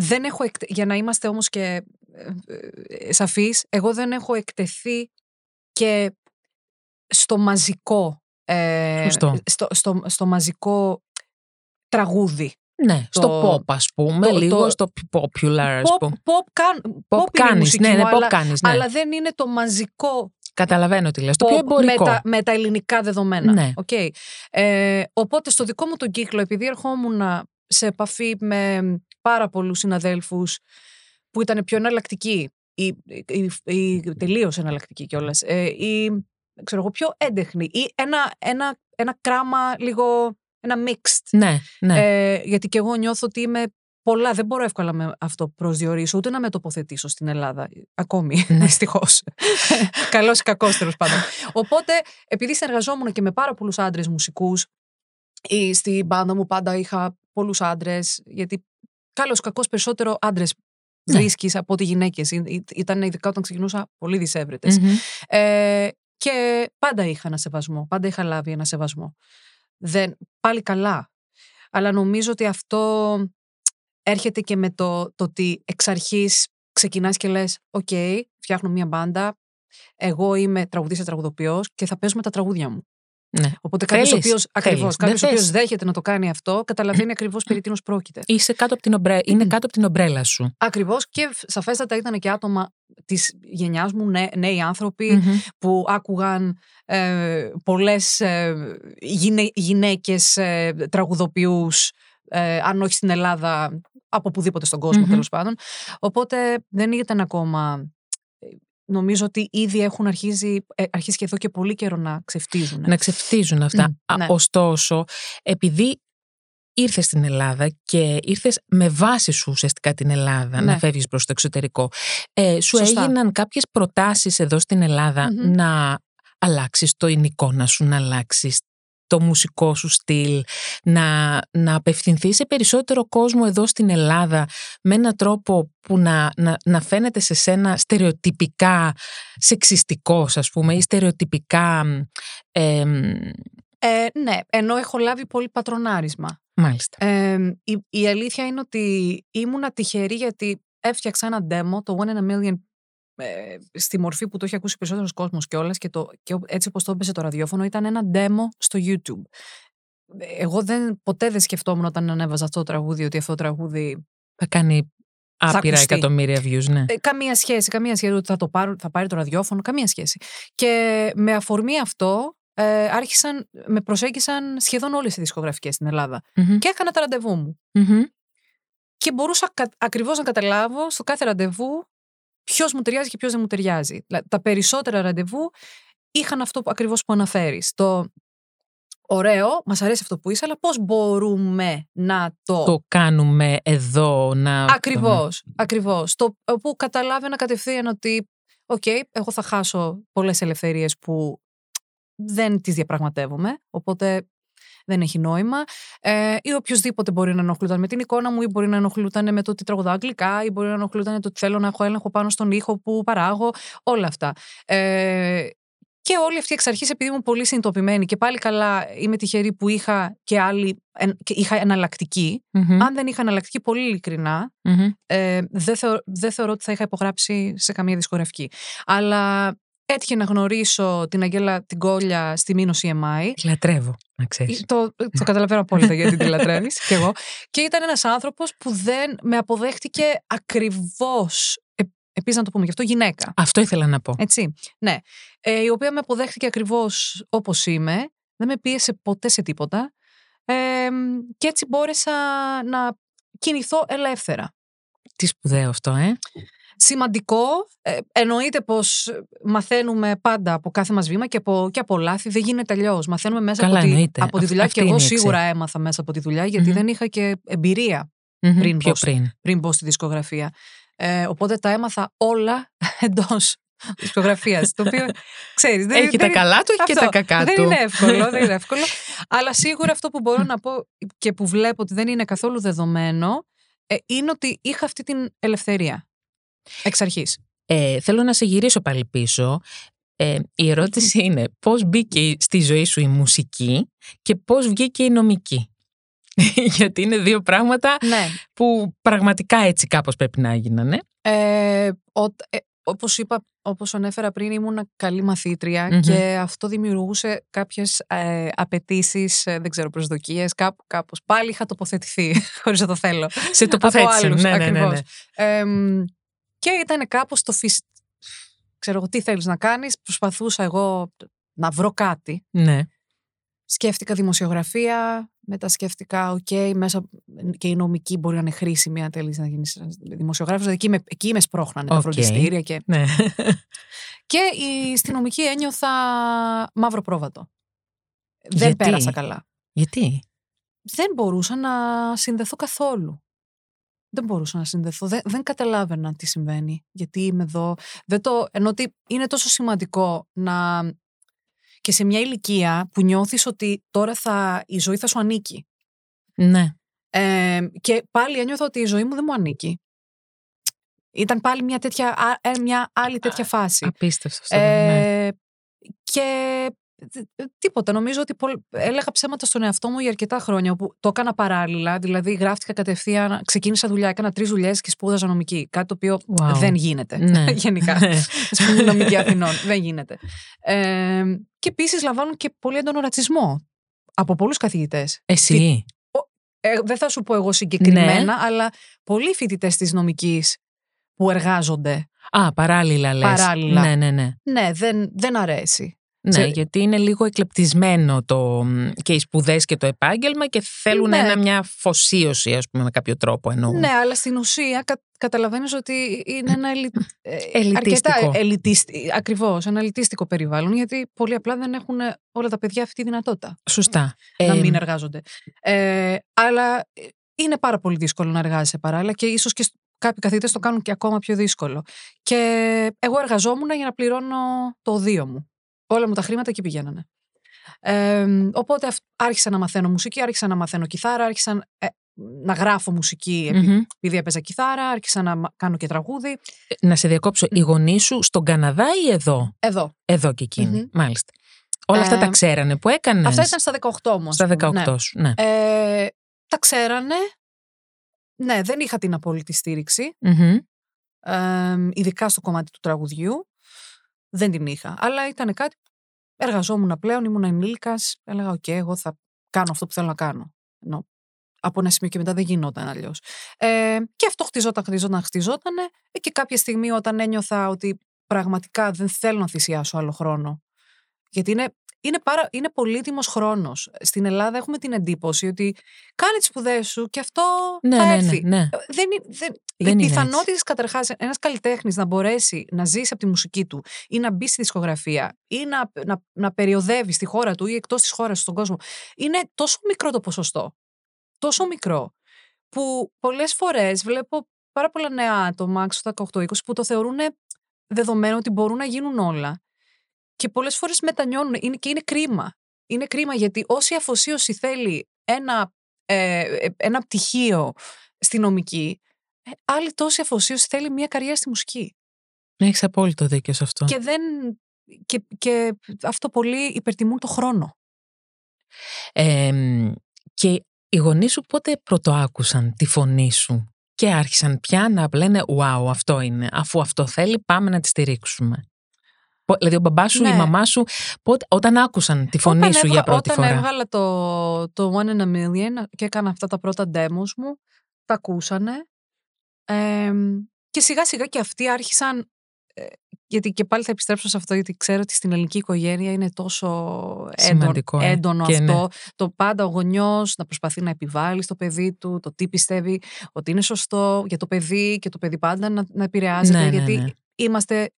Δεν έχω εκτε- Για να είμαστε όμως και ε, ε, σαφείς, εγώ δεν έχω εκτεθεί και στο μαζικό... ε, Σωστό. στο, στο, στο μαζικό τραγούδι. Ναι, Το- στο pop ας πούμε, το- λίγο το- στο popular ας Pop, πούμε. pop, κάν, Pop pop είναι η κάνεις, μουσική ναι, μου, ναι, pop αλλά, κάνεις, ναι. αλλά δεν είναι το μαζικό Καταλαβαίνω τι λες, το πιο pop εμπορικό. με τα, με τα ελληνικά δεδομένα. Ναι. Οκ. Ε, οπότε στο δικό μου τον κύκλο, επειδή ερχόμουν σε επαφή με πάρα πολλούς συναδέλφους που ήταν πιο εναλλακτικοί ή, ή, ή τελείως εναλλακτικοί κιόλας ε, ή ξέρω εγώ, πιο έντεχνη ή ένα, ένα, ένα κράμα λίγο, ένα mixed. Ναι, ναι. Ε, γιατί και εγώ νιώθω ότι είμαι πολλά, δεν μπορώ εύκολα με αυτό προσδιορίσω, ούτε να με τοποθετήσω στην Ελλάδα. Ακόμη, Ναι. δυστυχώς. Καλός ή κακός τέλος πάντων. Οπότε, επειδή συνεργαζόμουν και με πάρα πολλούς άντρες μουσικούς, ή στην μπάντα μου πάντα είχα πολλούς άντρες, γιατί καλώς ή κακώς περισσότερο άντρες Ναι. βρίσκεις από ότι γυναίκες. Ήταν ειδικά όταν ξεκινούσα πολύ δυσεύρετες. Μμμ. Ε, και πάντα είχα ένα σεβασμό. Πάντα είχα λάβει ένα σεβασμό. Δεν, πάλι καλά. Αλλά νομίζω ότι αυτό έρχεται και με το, το ότι εξ αρχής ξεκινάς και λες «OK, φτιάχνω μία μπάντα, εγώ είμαι τραγουδίστρια τραγουδοποιός και θα παίζουμε τα τραγούδια μου». Ναι. Οπότε κάποιος ο Θέλεις, οποίος, ακριβώς, θέλεις. κάποιος ο Δεν οποίος θες. δέχεται να το κάνει αυτό, καταλαβαίνει ακριβώς περί τίνος πρόκειται. Είσαι κάτω από την ομπρέ... Είναι κάτω από την ομπρέλα σου. Ακριβώς και σαφέστατα ήταν και άτομα της γενιάς μου, νέ, νέοι άνθρωποι, Μμμ. που άκουγαν ε, πολλές ε, γυναί, γυναίκες ε, τραγουδοποιούς, ε, αν όχι στην Ελλάδα, από οπουδήποτε στον κόσμο Μμμ. τέλος πάντων. Οπότε δεν ήταν ακόμα... ε, Νομίζω ότι ήδη έχουν αρχίσει, ε, αρχίσει και εδώ και πολύ καιρό να ξεφτίζουν. Να ξεφτίζουν αυτά. Μμ, Α, ναι. Ωστόσο, επειδή ήρθες στην Ελλάδα και ήρθες με βάση σου ουσιαστικά την Ελλάδα να Ναι. φεύγεις προς το εξωτερικό, ε, σου Σωστά. έγιναν κάποιες προτάσεις εδώ στην Ελλάδα Μμμ. να αλλάξεις το εικόνα σου, να αλλάξεις το μουσικό σου στυλ, να, να απευθυνθεί σε περισσότερο κόσμο εδώ στην Ελλάδα με έναν τρόπο που να, να, να φαίνεται σε σένα στερεοτυπικά σεξιστικός ας πούμε ή στερεοτυπικά εμ, Ε, ναι, ενώ έχω λάβει πολύ πατρονάρισμα. μάλιστα. Ε, η, η αλήθεια είναι ότι ήμουνα τυχερή γιατί έφτιαξα ένα demo, το One in a Million, ε, στη μορφή που το έχει ακούσει περισσότερος κόσμος κιόλας και, το, και έτσι όπως το έπαιζε το ραδιόφωνο ήταν ένα demo στο YouTube. Ε, Εγώ δεν, ποτέ δεν σκεφτόμουν όταν ανέβαζα αυτό το τραγούδι ότι αυτό το τραγούδι Θα κάνει άπειρα ακουστεί. εκατομμύρια views, ναι. ε, καμία σχέση, καμία σχέση ότι θα, το πάρω, θα πάρει το ραδιόφωνο, καμία σχέση. Και με αφορμή αυτό ε, άρχισαν, με προσέγγισαν σχεδόν όλες οι δισκογραφικές στην Ελλάδα. Μμμ, Και έκανα τα ραντεβού μου. μμμ. και μπορούσα κα, ακριβώς να καταλάβω στο κάθε ραντεβού ποιος μου ταιριάζει και ποιος δεν μου ταιριάζει. Δηλαδή, Τα περισσότερα ραντεβού είχαν αυτό που, ακριβώς που αναφέρεις. Το ωραίο, μας αρέσει αυτό που είσαι, αλλά πώς μπορούμε να το... Το κάνουμε εδώ να... Ακριβώς, ακριβώς. Το που καταλάβαινα κατευθείαν ότι οκ, εγώ θα χάσω πολλές ελευθερίες που δεν τις διαπραγματεύομαι, οπότε δεν έχει νόημα. Ε, ή οποιοδήποτε μπορεί να ενοχλούταν με την εικόνα μου, ή μπορεί να ενοχλούταν με το ότι τραγουδάω αγγλικά, ή μπορεί να ενοχλούταν το ότι θέλω να έχω έλεγχο πάνω στον ήχο που παράγω. Όλα αυτά. Ε, και όλοι αυτοί εξ αρχής επειδή ήμουν πολύ συνειδητοποιημένοι και πάλι καλά είμαι τυχερή που είχα και άλλη, εν- και είχα εναλλακτική. Μμμ, Αν δεν είχα εναλλακτική, πολύ ειλικρινά, μμμ. ε, δεν, θεω- δεν θεωρώ ότι θα είχα υπογράψει σε καμία δισκογραφική. Αλλά έτυχε να γνωρίσω την Αγγέλα την Κόλια στη Μήνος CMI. Τη λατρεύω, να ξέρεις. Το, το καταλαβαίνω απόλυτα γιατί τη λατρεύεις κι εγώ. Και ήταν ένας άνθρωπος που δεν με αποδέχτηκε ακριβώς. Ε, Επίσης, να το πούμε γι' αυτό, γυναίκα. Αυτό ήθελα να πω. Έτσι. Ναι. Ε, η οποία με αποδέχτηκε ακριβώς όπως είμαι. Δεν με πίεσε ποτέ σε τίποτα. Ε, και έτσι μπόρεσα να κινηθώ ελεύθερα. Τι σπουδαίο αυτό, ε. Σημαντικό. Ε, εννοείται πως μαθαίνουμε πάντα από κάθε μας βήμα και από, και από λάθη. Δεν γίνεται αλλιώς. Μαθαίνουμε μέσα Καλά, από, τη, εννοείται. από τη Αυ- δουλειά αυτή και εγώ είναι η σίγουρα εξέλιξη. έμαθα μέσα από τη δουλειά γιατί Μμμ. δεν είχα και εμπειρία Μμμ, Πριν Πιο πώς. πριν. πριν μπω στη δισκογραφία. Ε, οπότε τα έμαθα όλα εντός δισκογραφίας. το οποίο, ξέρεις, δεν, Έχει τα δεν- καλά του, έχει και αυτό. τα κακά δεν του. είναι εύκολο, δεν είναι εύκολο. Αλλά σίγουρα αυτό που μπορώ να πω και που βλέπω ότι δεν είναι καθόλου δεδομένο ε, είναι ότι είχα αυτή την ελευθερία. Εξ αρχής. Ε, θέλω να σε γυρίσω πάλι πίσω. Ε, η ερώτηση είναι πώς μπήκε στη ζωή σου η μουσική και πώς βγήκε η νομική; Γιατί είναι δύο πράγματα Ναι. που πραγματικά έτσι κάπως πρέπει να έγιναν. Ε, ο, ε, όπως είπα, όπως ανέφερα πριν, ήμουν καλή μαθήτρια Μμμ. και αυτό δημιουργούσε κάποιες ε, απαιτήσεις, δεν ξέρω, προσδοκίες, κάπου, κάπως. Πάλι είχα τοποθετηθεί, χωρίς να το θέλω. Σε τοποθέτησαν. από άλλους, ναι, ναι, ναι, ναι. Ακριβώς. Εμ, και ήταν κάπως το φυσ... Ξέρω εγώ τι θέλεις να κάνεις, προσπαθούσα εγώ να βρω κάτι. ναι. σκέφτηκα δημοσιογραφία, μετά σκέφτηκα, οκ, μέσα και η νομική μπορεί να είναι χρήσιμη αν θέλεις να γίνεις δημοσιογράφος. Δηλαδή εκεί με, εκεί με σπρώχνανε τα φροντιστήρια. Και, Ναι. και η, στη νομική ένιωθα μαύρο πρόβατο. Δεν Γιατί; πέρασα καλά. Γιατί; Δεν μπορούσα να συνδεθώ καθόλου. Δεν μπορούσα να συνδεθώ. Δεν, δεν καταλάβαινα τι συμβαίνει. Γιατί είμαι εδώ. Δεν το, ενώ ότι είναι τόσο σημαντικό να. και σε μια ηλικία που νιώθεις ότι τώρα θα, η ζωή θα σου ανήκει. Ναι. Ε, και πάλι ένιωθα ότι η ζωή μου δεν μου ανήκει. Ήταν πάλι μια, τέτοια, α- ε, μια άλλη τέτοια φάση. Απίστευτο αυτό. ναι. Ε, και τ- τίποτα. Νομίζω ότι πολλ- έλεγα ψέματα στον εαυτό μου για αρκετά χρόνια όπου το έκανα παράλληλα. Δηλαδή, γράφτηκα κατευθείαν, ξεκίνησα δουλειά, έκανα τρεις δουλειές και σπούδαζα νομική. Κάτι το οποίο Wow. δεν γίνεται. Ναι. Γενικά. Σπουδή νομική Αθηνών. δεν γίνεται. Ε, και επίσης λαμβάνουν και πολύ έντονο ρατσισμό από πολλούς καθηγητές. Εσύ; Ε, δεν θα σου πω εγώ συγκεκριμένα, Ναι. αλλά πολλοί φοιτητές της νομικής που εργάζονται. Α, παράλληλα λες. Παράλληλα. Ναι, ναι, ναι. Ναι, δεν, δεν αρέσει. Ναι, Σε- γιατί είναι λίγο εκλεπτισμένο το, και οι σπουδές και το επάγγελμα και θέλουν Ναι. ένα, μια αφοσίωση, ας πούμε, με κάποιο τρόπο εννοούν. Ναι, αλλά στην ουσία κα, καταλαβαίνεις ότι είναι ένα ελι... ε, Ελιτίστικο. αρκετά ελιτίστη, ακριβώς, ένα ελιτίστικο περιβάλλον, γιατί πολύ απλά δεν έχουν όλα τα παιδιά αυτή τη δυνατότητα Σωστά. να Ε, μην εργάζονται. Ε, αλλά ε, είναι πάρα πολύ δύσκολο να εργάζεσαι παράλληλα και ίσως και σ- κάποιοι καθηγητές το κάνουν και ακόμα πιο δύσκολο. Και εγώ εργαζόμουν για να πληρώνω το οδείο μου. Όλα μου τα χρήματα εκεί πηγαίνανε. Ε, οπότε αυ- άρχισα να μαθαίνω μουσική, άρχισα να μαθαίνω κιθάρα, άρχισα ε, να γράφω μουσική επει- μμμ. επειδή έπαιζα κιθάρα, άρχισα να μα- κάνω και τραγούδι. Να σε διακόψω. Οι γονείς σου στον Καναδά ή εδώ; Εδώ. Εδώ και εκείνοι. Μμμ. Μάλιστα. Όλα αυτά Ε, τα ξέρανε που έκανες; Αυτά ήταν στα 18 όμως. στα 18 σου. Ναι. Ε, τα ξέρανε. Ναι, δεν είχα την απόλυτη στήριξη. Μμμ. ε, ειδικά στο κομμάτι του τραγουδιού. Δεν την είχα. Αλλά ήταν κάτι. Εργαζόμουν πλέον, ήμουν ενήλικας. Έλεγα, Οκ, εγώ θα κάνω αυτό που θέλω να κάνω. Ενώ από ένα σημείο και μετά δεν γινόταν αλλιώς. Ε, και αυτό χτιζόταν, χτιζόταν, χτιζόταν. Ε, και κάποια στιγμή όταν ένιωθα ότι πραγματικά δεν θέλω να θυσιάσω άλλο χρόνο. Γιατί είναι, είναι, πάρα, είναι πολύτιμος χρόνος. Στην Ελλάδα έχουμε την εντύπωση ότι κάνε τις σπουδές σου και αυτό Ναι, θα ναι, έρθει. ναι, ναι. Δεν, είναι- δεν, Δεν οι είναι πιθανότητες καταρχάς ένας καλλιτέχνης να μπορέσει να ζήσει από τη μουσική του ή να μπει στη δισκογραφία ή να, να, να περιοδεύει στη χώρα του ή εκτός της χώρας του στον κόσμο είναι τόσο μικρό το ποσοστό. Τόσο μικρό. Που πολλές φορές βλέπω πάρα πολλά νέα άτομα, στο 18-20, που το θεωρούν δεδομένο ότι μπορούν να γίνουν όλα. Και πολλές φορές μετανιώνουν είναι, και είναι κρίμα. Είναι κρίμα γιατί όση αφοσίωση θέλει ένα, ε, ε, ένα πτυχίο στη νομική, ε, άλλη τόση αφοσίωση θέλει μια καριέρα στη μουσική. Έχεις απόλυτο δίκιο σε αυτό. Και, δεν, και, και αυτό πολύ υπερτιμούν το χρόνο. Ε, και οι γονείς σου πότε πρωτοάκουσαν τη φωνή σου και άρχισαν πια να λένε «Wow, αυτό είναι. Αφού αυτό θέλει, πάμε να τη στηρίξουμε». Πο- Δηλαδή, ο μπαμπάς σου, η Ναι. μαμά σου, πότε, όταν άκουσαν τη φωνή Όταν σου έβγα- για πρώτη όταν φορά; έβγαλα το, το One in a Million και έκανα αυτά τα πρώτα demos μου, τα ακούσανε. Ε, και σιγά σιγά και αυτοί άρχισαν. ε, γιατί και πάλι θα επιστρέψω σε αυτό, γιατί ξέρω ότι στην ελληνική οικογένεια είναι τόσο έντονο, Σημαντικό, ε. έντονο Και αυτό. Το πάντα ο γονιός να προσπαθεί να επιβάλλει στο παιδί του το τι πιστεύει ότι είναι σωστό για το παιδί και το παιδί πάντα να, να επηρεάζεται. Ναι, ναι, γιατί ναι. Είμαστε,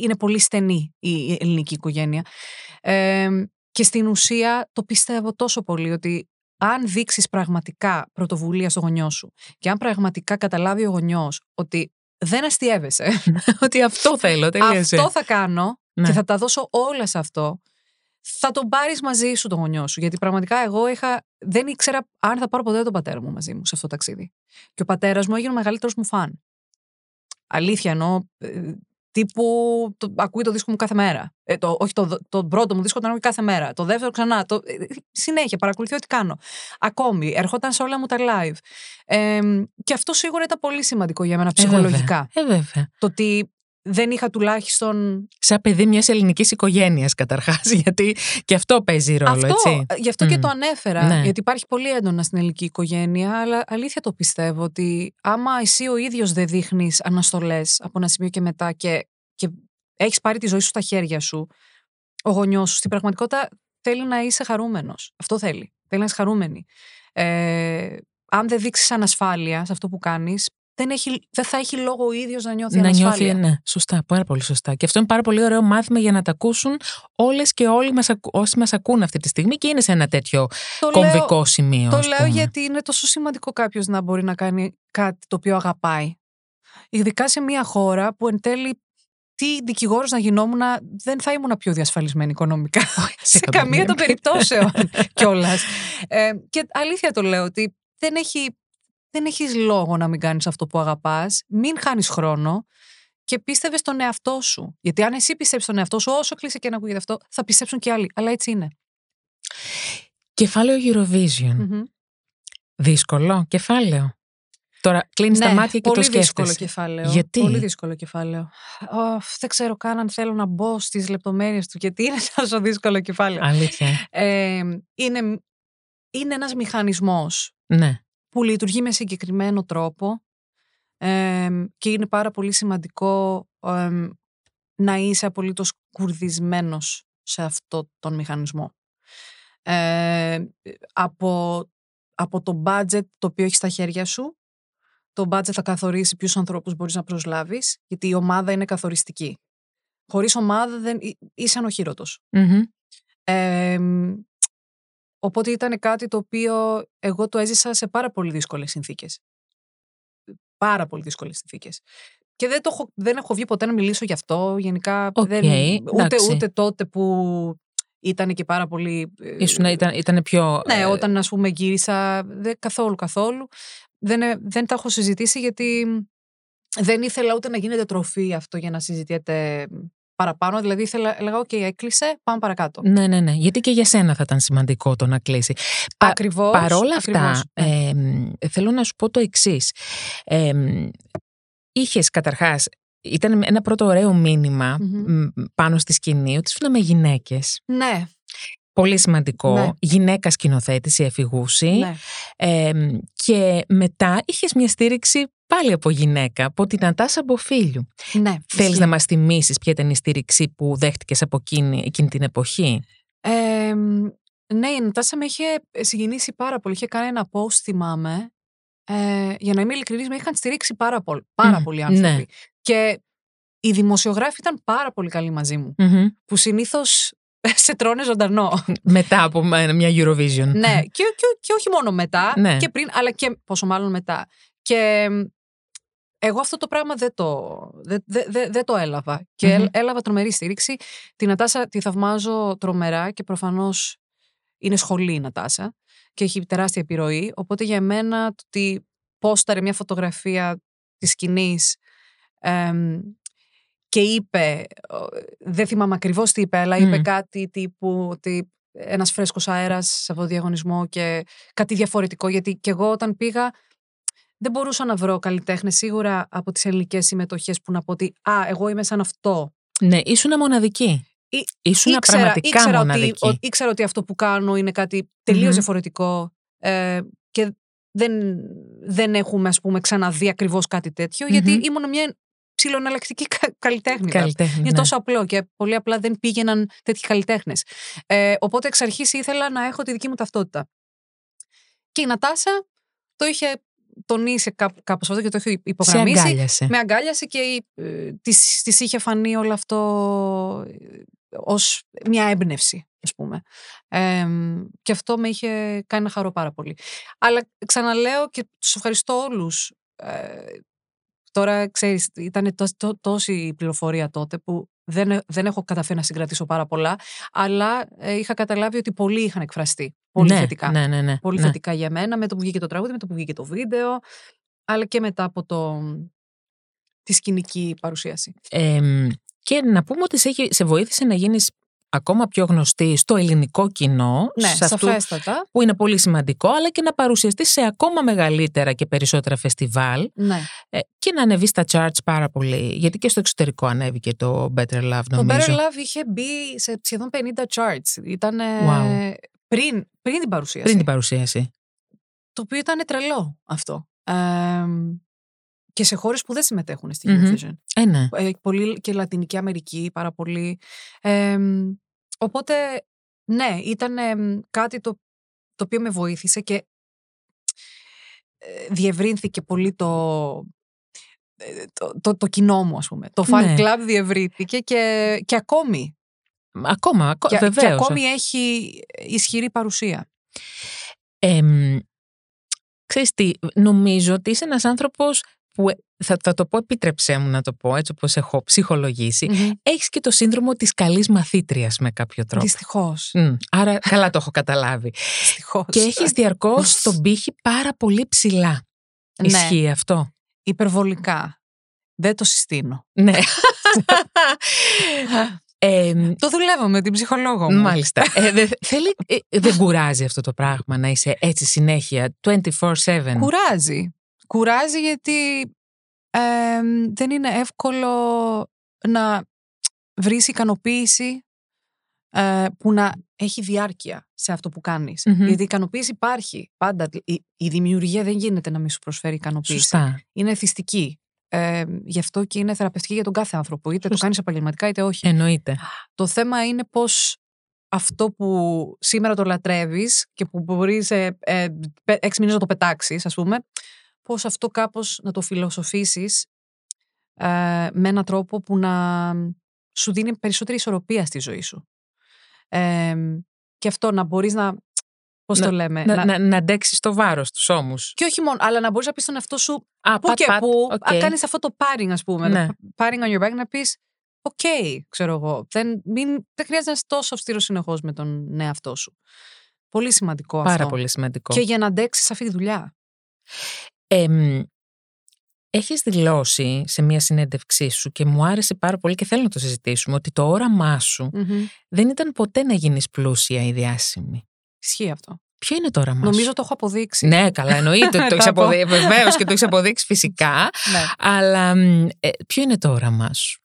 είναι πολύ στενή η ελληνική οικογένεια. Ε, και στην ουσία το πιστεύω τόσο πολύ ότι αν δείξεις πραγματικά πρωτοβουλία στο γονιό σου και αν πραγματικά καταλάβει ο γονιός ότι δεν αστείευεσαι, Ότι αυτό θέλω, τελείωσε. αυτό θα κάνω Ναι. και θα τα δώσω όλα σε αυτό, θα τον πάρεις μαζί σου τον γονιό σου. Γιατί πραγματικά εγώ είχα, δεν ήξερα αν θα πάρω ποτέ τον πατέρα μου μαζί μου σε αυτό το ταξίδι. Και ο πατέρας μου έγινε ο μεγαλύτερος μου φαν. Αλήθεια εννοώ, ε, τύπου το, ακούει το δίσκο μου κάθε μέρα. Ε, το, όχι το, το πρώτο μου δίσκο τον ακούει κάθε μέρα. Το δεύτερο ξανά. Το, ε, συνέχεια παρακολουθεί ό,τι κάνω. Ακόμη, ερχόταν σε όλα μου τα live. Ε, και αυτό σίγουρα ήταν πολύ σημαντικό για μένα Ε, βέβαια. ψυχολογικά. Ε, βέβαια. το ότι δεν είχα τουλάχιστον. Σαν παιδί μιας ελληνικής οικογένειας, καταρχάς, γιατί και αυτό παίζει ρόλο, αυτό, έτσι. γι' αυτό και Μμ. το ανέφερα. Ναι. Γιατί υπάρχει πολύ έντονα στην ελληνική οικογένεια, αλλά αλήθεια το πιστεύω ότι άμα εσύ ο ίδιος δεν δείχνεις αναστολές από ένα σημείο και μετά και, και έχεις πάρει τη ζωή σου στα χέρια σου, ο γονιός σου στην πραγματικότητα θέλει να είσαι χαρούμενος. Αυτό θέλει. Θέλει να είσαι χαρούμενη. Ε, αν δεν δείξεις ανασφάλεια σε αυτό που κάνεις, δεν, έχει, δεν θα έχει λόγο ο ίδιος να νιώθει να ανασφάλεια. νιώθει, ναι, σωστά, πάρα πολύ σωστά. Και αυτό είναι πάρα πολύ ωραίο μάθημα για να τα ακούσουν όλες και όλοι μας, ακου- όσοι μας ακούν αυτή τη στιγμή και είναι σε ένα τέτοιο Το κομβικό λέω, σημείο. το ας λέω πούμε. γιατί είναι τόσο σημαντικό κάποιος να μπορεί να κάνει κάτι το οποίο αγαπάει. Ειδικά σε μια χώρα που εν τέλει τι δικηγόρος να γινόμουν, δεν θα ήμουν πιο διασφαλισμένη οικονομικά. σε καμία καμία των περίπτωση. περιπτώσεων κιόλας. Ε, και αλήθεια το λέω ότι δεν έχει δεν έχεις λόγο να μην κάνεις αυτό που αγαπάς, μην χάνεις χρόνο και πίστευε στον εαυτό σου. Γιατί αν εσύ πιστέψεις στον εαυτό σου, όσο κλείσει και να ακούγεται αυτό, θα πιστέψουν και άλλοι. Αλλά έτσι είναι. Κεφάλαιο Eurovision. Μμμ. Δύσκολο κεφάλαιο. Τώρα κλείνεις τα Ναι, μάτια και πολύ το δύσκολο σκέφτεσαι. κεφάλαιο. Γιατί; Πολύ δύσκολο κεφάλαιο. Οφ, δεν ξέρω καν αν θέλω να μπω στις λεπτομέρειες του, γιατί είναι τόσο δύσκολο κεφάλαιο. Αλήθεια. Ε, είναι, είναι ένας μηχανισμός Ναι. Που λειτουργεί με συγκεκριμένο τρόπο ε, και είναι πάρα πολύ σημαντικό ε, να είσαι απολύτως κουρδισμένος σε αυτό τον μηχανισμό. Ε, από, από το budget το οποίο έχεις στα χέρια σου, το budget θα καθορίσει ποιους ανθρώπους μπορείς να προσλάβεις, γιατί η ομάδα είναι καθοριστική. Χωρίς ομάδα δεν, εί- είσαι ανοχύρωτος. Μμμ. Ε, οπότε ήταν κάτι το οποίο εγώ το έζησα σε πάρα πολύ δύσκολες συνθήκες. Πάρα πολύ δύσκολες συνθήκες. Και δεν, το έχω, δεν έχω βγει ποτέ να μιλήσω γι' αυτό. Γενικά Οκ, δεν, ούτε, εντάξει. ούτε τότε που ήταν και πάρα πολύ... ε, Ήσουν, ήταν, ήταν πιο. ναι, ε, όταν ας πούμε γύρισα, δεν, καθόλου καθόλου. Δεν, ε, δεν τα έχω συζητήσει γιατί δεν ήθελα ούτε να γίνεται τροφή αυτό για να συζητιέται παραπάνω. Δηλαδή ήθελα, έλεγα, οκ, έκλεισε, πάμε παρακάτω. Ναι, ναι, ναι. Γιατί και για σένα θα ήταν σημαντικό το να κλείσει. Πα- Ακριβώς. Παρόλα ακριβώς, αυτά, ναι. εμ, θέλω να σου πω το εξής. Είχες καταρχάς, ήταν ένα πρώτο ωραίο μήνυμα Μμμ. μ, πάνω στη σκηνή ότι ήσουν με γυναίκες. ναι, Πολύ σημαντικό. Ναι. Γυναίκα σκηνοθέτηση, εφηγούση. ναι. Εμ, και μετά είχες μια στήριξη πάλι από γυναίκα, από την Νατάσα Μποφίλιου. ναι Θέλεις ισχύει. να μας θυμίσεις ποια ήταν η στήριξη που δέχτηκες από εκείνη, εκείνη την εποχή; Ε, ναι, η Νατάσα με είχε συγκινήσει πάρα πολύ. Είχε κάνει ένα post, θυμάμαι. Ε, για να είμαι ειλικρινής, με είχαν στηρίξει πάρα, πολύ, πάρα Μμ, πολλοί άνθρωποι. ναι. Και οι δημοσιογράφοι ήταν πάρα πολύ καλοί μαζί μου. Μμμ. Που συνήθως σε τρώνε ζωντανό. Μετά από ε, μια Eurovision. ναι, και, και, και όχι μόνο μετά, Ναι. και πριν, αλλά και πόσο μάλλον μετά. Και μ, εγώ αυτό το πράγμα δεν το, δεν, δεν, δεν- δεν το έλαβα. Και Μμμ. έλ- έλαβα τρομερή στήριξη. Τη Νατάσα τη θαυμάζω τρομερά και προφανώς είναι σχολή η Νατάσα και έχει τεράστια επιρροή. Οπότε για μένα το ότι πόσταρε μια φωτογραφία της σκηνής εμ, και είπε, ο, δεν θυμάμαι ακριβώς τι είπε, αλλά είπε Μμ. κάτι τύπου ότι ένας φρέσκος αέρας σε αυτό το διαγωνισμό και κάτι διαφορετικό. Γιατί και εγώ όταν πήγα δεν μπορούσα να βρω καλλιτέχνες σίγουρα από τις ελληνικές συμμετοχές που να πω ότι «Α, εγώ είμαι σαν αυτό». Ναι, ήσουν μοναδική. Ή- Ήσουν Ήξερα, πραγματικά ήξερα, ότι, μοναδική. ο- ήξερα ότι αυτό που κάνω είναι κάτι τελείως Μμμ. διαφορετικό ε, και δεν, δεν έχουμε ας πούμε ξαναδεί ακριβώς κάτι τέτοιο γιατί Μμμ. ήμουν μια ψιλοεναλλακτική κα, καλλιτέχνη. Καλλιτέχνη. Είναι ναι. τόσο απλό και πολύ απλά δεν πήγαιναν τέτοιοι καλλιτέχνες. Ε, οπότε εξ αρχής ήθελα να έχω τη δική μου ταυτότητα. Και η Νατάσα το είχε τονίσει κάπως αυτό και το είχε Σε υπογραμμίσει. αγκάλιασε. Με αγκάλιασε και ε, της, της είχε φανεί όλο αυτό ε, ως μια έμπνευση, ας πούμε. Ε, και αυτό με είχε κάνει να χαρώ πάρα πολύ. Αλλά ξαναλέω και τους ευχαριστώ όλους. Ε, τώρα, ξέρεις, ήταν τό- τό- τόση η πληροφορία τότε που δεν, ε- δεν έχω καταφέρει να συγκρατήσω πάρα πολλά, αλλά ε, είχα καταλάβει ότι πολλοί είχαν εκφραστεί. Πολύ ναι, θετικά. Ναι, ναι, ναι. Πολύ ναι. θετικά για μένα, με το που βγήκε το τραγούδι, με το που βγήκε το βίντεο, αλλά και μετά από το, τη σκηνική παρουσίαση. Εμ, και να πούμε ότι σε, έχει- σε βοήθησε να γίνεις ακόμα πιο γνωστή στο ελληνικό κοινό, Ναι, σε αυτού σαφέστατα. που είναι πολύ σημαντικό, αλλά και να παρουσιαστείς σε ακόμα μεγαλύτερα και περισσότερα φεστιβάλ Ναι. ε, και να ανεβεί στα charts πάρα πολύ. Γιατί και στο εξωτερικό ανέβηκε το Better Love, Το νομίζω. Better Love είχε μπει σε σχεδόν 50 charts. Ήταν Wow. πριν, πριν την παρουσίαση. Πριν την παρουσίαση. Το οποίο ήταν τρελό αυτό. Ε, και σε χώρες που δεν συμμετέχουν στη Μμμ. Eurovision. Ε, ναι. Ε, πολύ και Λατινική Αμερική, πάρα πολύ. Ε, οπότε ναι, ήταν κάτι το, το οποίο με βοήθησε και ε, διευρύνθηκε πολύ το, ε, το, το, το κοινό μου, ας πούμε. Το fan Ναι. club διευρύνθηκε και, και ακόμη. Ακόμα, ακο- Και, και βεβαίως. ακόμη έχει ισχυρή παρουσία. Εμ, ξέρεις τι, νομίζω ότι είσαι ένας άνθρωπος που, ε, θα, θα το πω, επίτρεψέ μου να το πω, έτσι όπως έχω ψυχολογήσει, Μμμ. έχεις και το σύνδρομο της καλής μαθήτριας με κάποιο τρόπο. Δυστυχώς. Μμ, άρα καλά το έχω καταλάβει. Δυστυχώς. και έχεις διαρκώς τον πύχη πάρα πολύ ψηλά. Ναι, Ισχύει αυτό; υπερβολικά. Δεν το συστήνω. Ναι. Εμ, Το δουλεύω με την ψυχολόγο μου. Μάλιστα. Ε, δε- θέλει, ε, δεν κουράζει αυτό το πράγμα να είσαι έτσι συνέχεια 24-7. Κουράζει. Κουράζει γιατί ε, δεν είναι εύκολο να βρεις ικανοποίηση ε, που να έχει διάρκεια σε αυτό που κάνεις. Μμμ. Γιατί η ικανοποίηση υπάρχει πάντα. Η, η δημιουργία δεν γίνεται να μην σου προσφέρει ικανοποίηση. Σωστά. Είναι θυστική. Ε, γι' αυτό και είναι θεραπευτική για τον κάθε άνθρωπο. Είτε το Σωστά. κάνεις επαγγελματικά είτε όχι. Εννοείται. Το θέμα είναι πώς αυτό που σήμερα το λατρεύεις και που μπορείς σε ε, πε- έξι μήνες να το πετάξεις, ας πούμε, πώς αυτό κάπως να το φιλοσοφήσεις ε, με έναν τρόπο που να σου δίνει περισσότερη ισορροπία στη ζωή σου. Ε, και αυτό να μπορείς να, πώς το λέμε, Να, να- να, να αντέξεις το βάρος τους ώμου. και όχι μόνο, αλλά να μπορείς να πεις στον εαυτό σου Α, Πού και πού, οκ. αν κάνεις αυτό το patting, ας πούμε, Ναι. το patting on your back, να πεις οκ, ξέρω εγώ, δεν, μην, δεν χρειάζεται να είσαι τόσο αυστηρός συνεχώς με τον εαυτό σου. Πολύ σημαντικό Πάρα αυτό. πολύ σημαντικό. Και για να αντέξεις αυτή τη δουλειά. Εμ, έχεις δηλώσει σε μία συνέντευξή σου και μου άρεσε πάρα πολύ και θέλω να το συζητήσουμε ότι το όραμά σου δεν ήταν ποτέ να γίνεις πλούσια ή διάσημη. Ισχύει αυτό. Ποιο είναι το όραμά Νομίζω σου; το έχω αποδείξει. Ναι, καλά, εννοείται. το Τα έχεις πω. αποδείξει. Βεβαίως και το έχεις αποδείξει φυσικά. Ναι. Αλλά μ, ε, ποιο είναι το όραμά σου.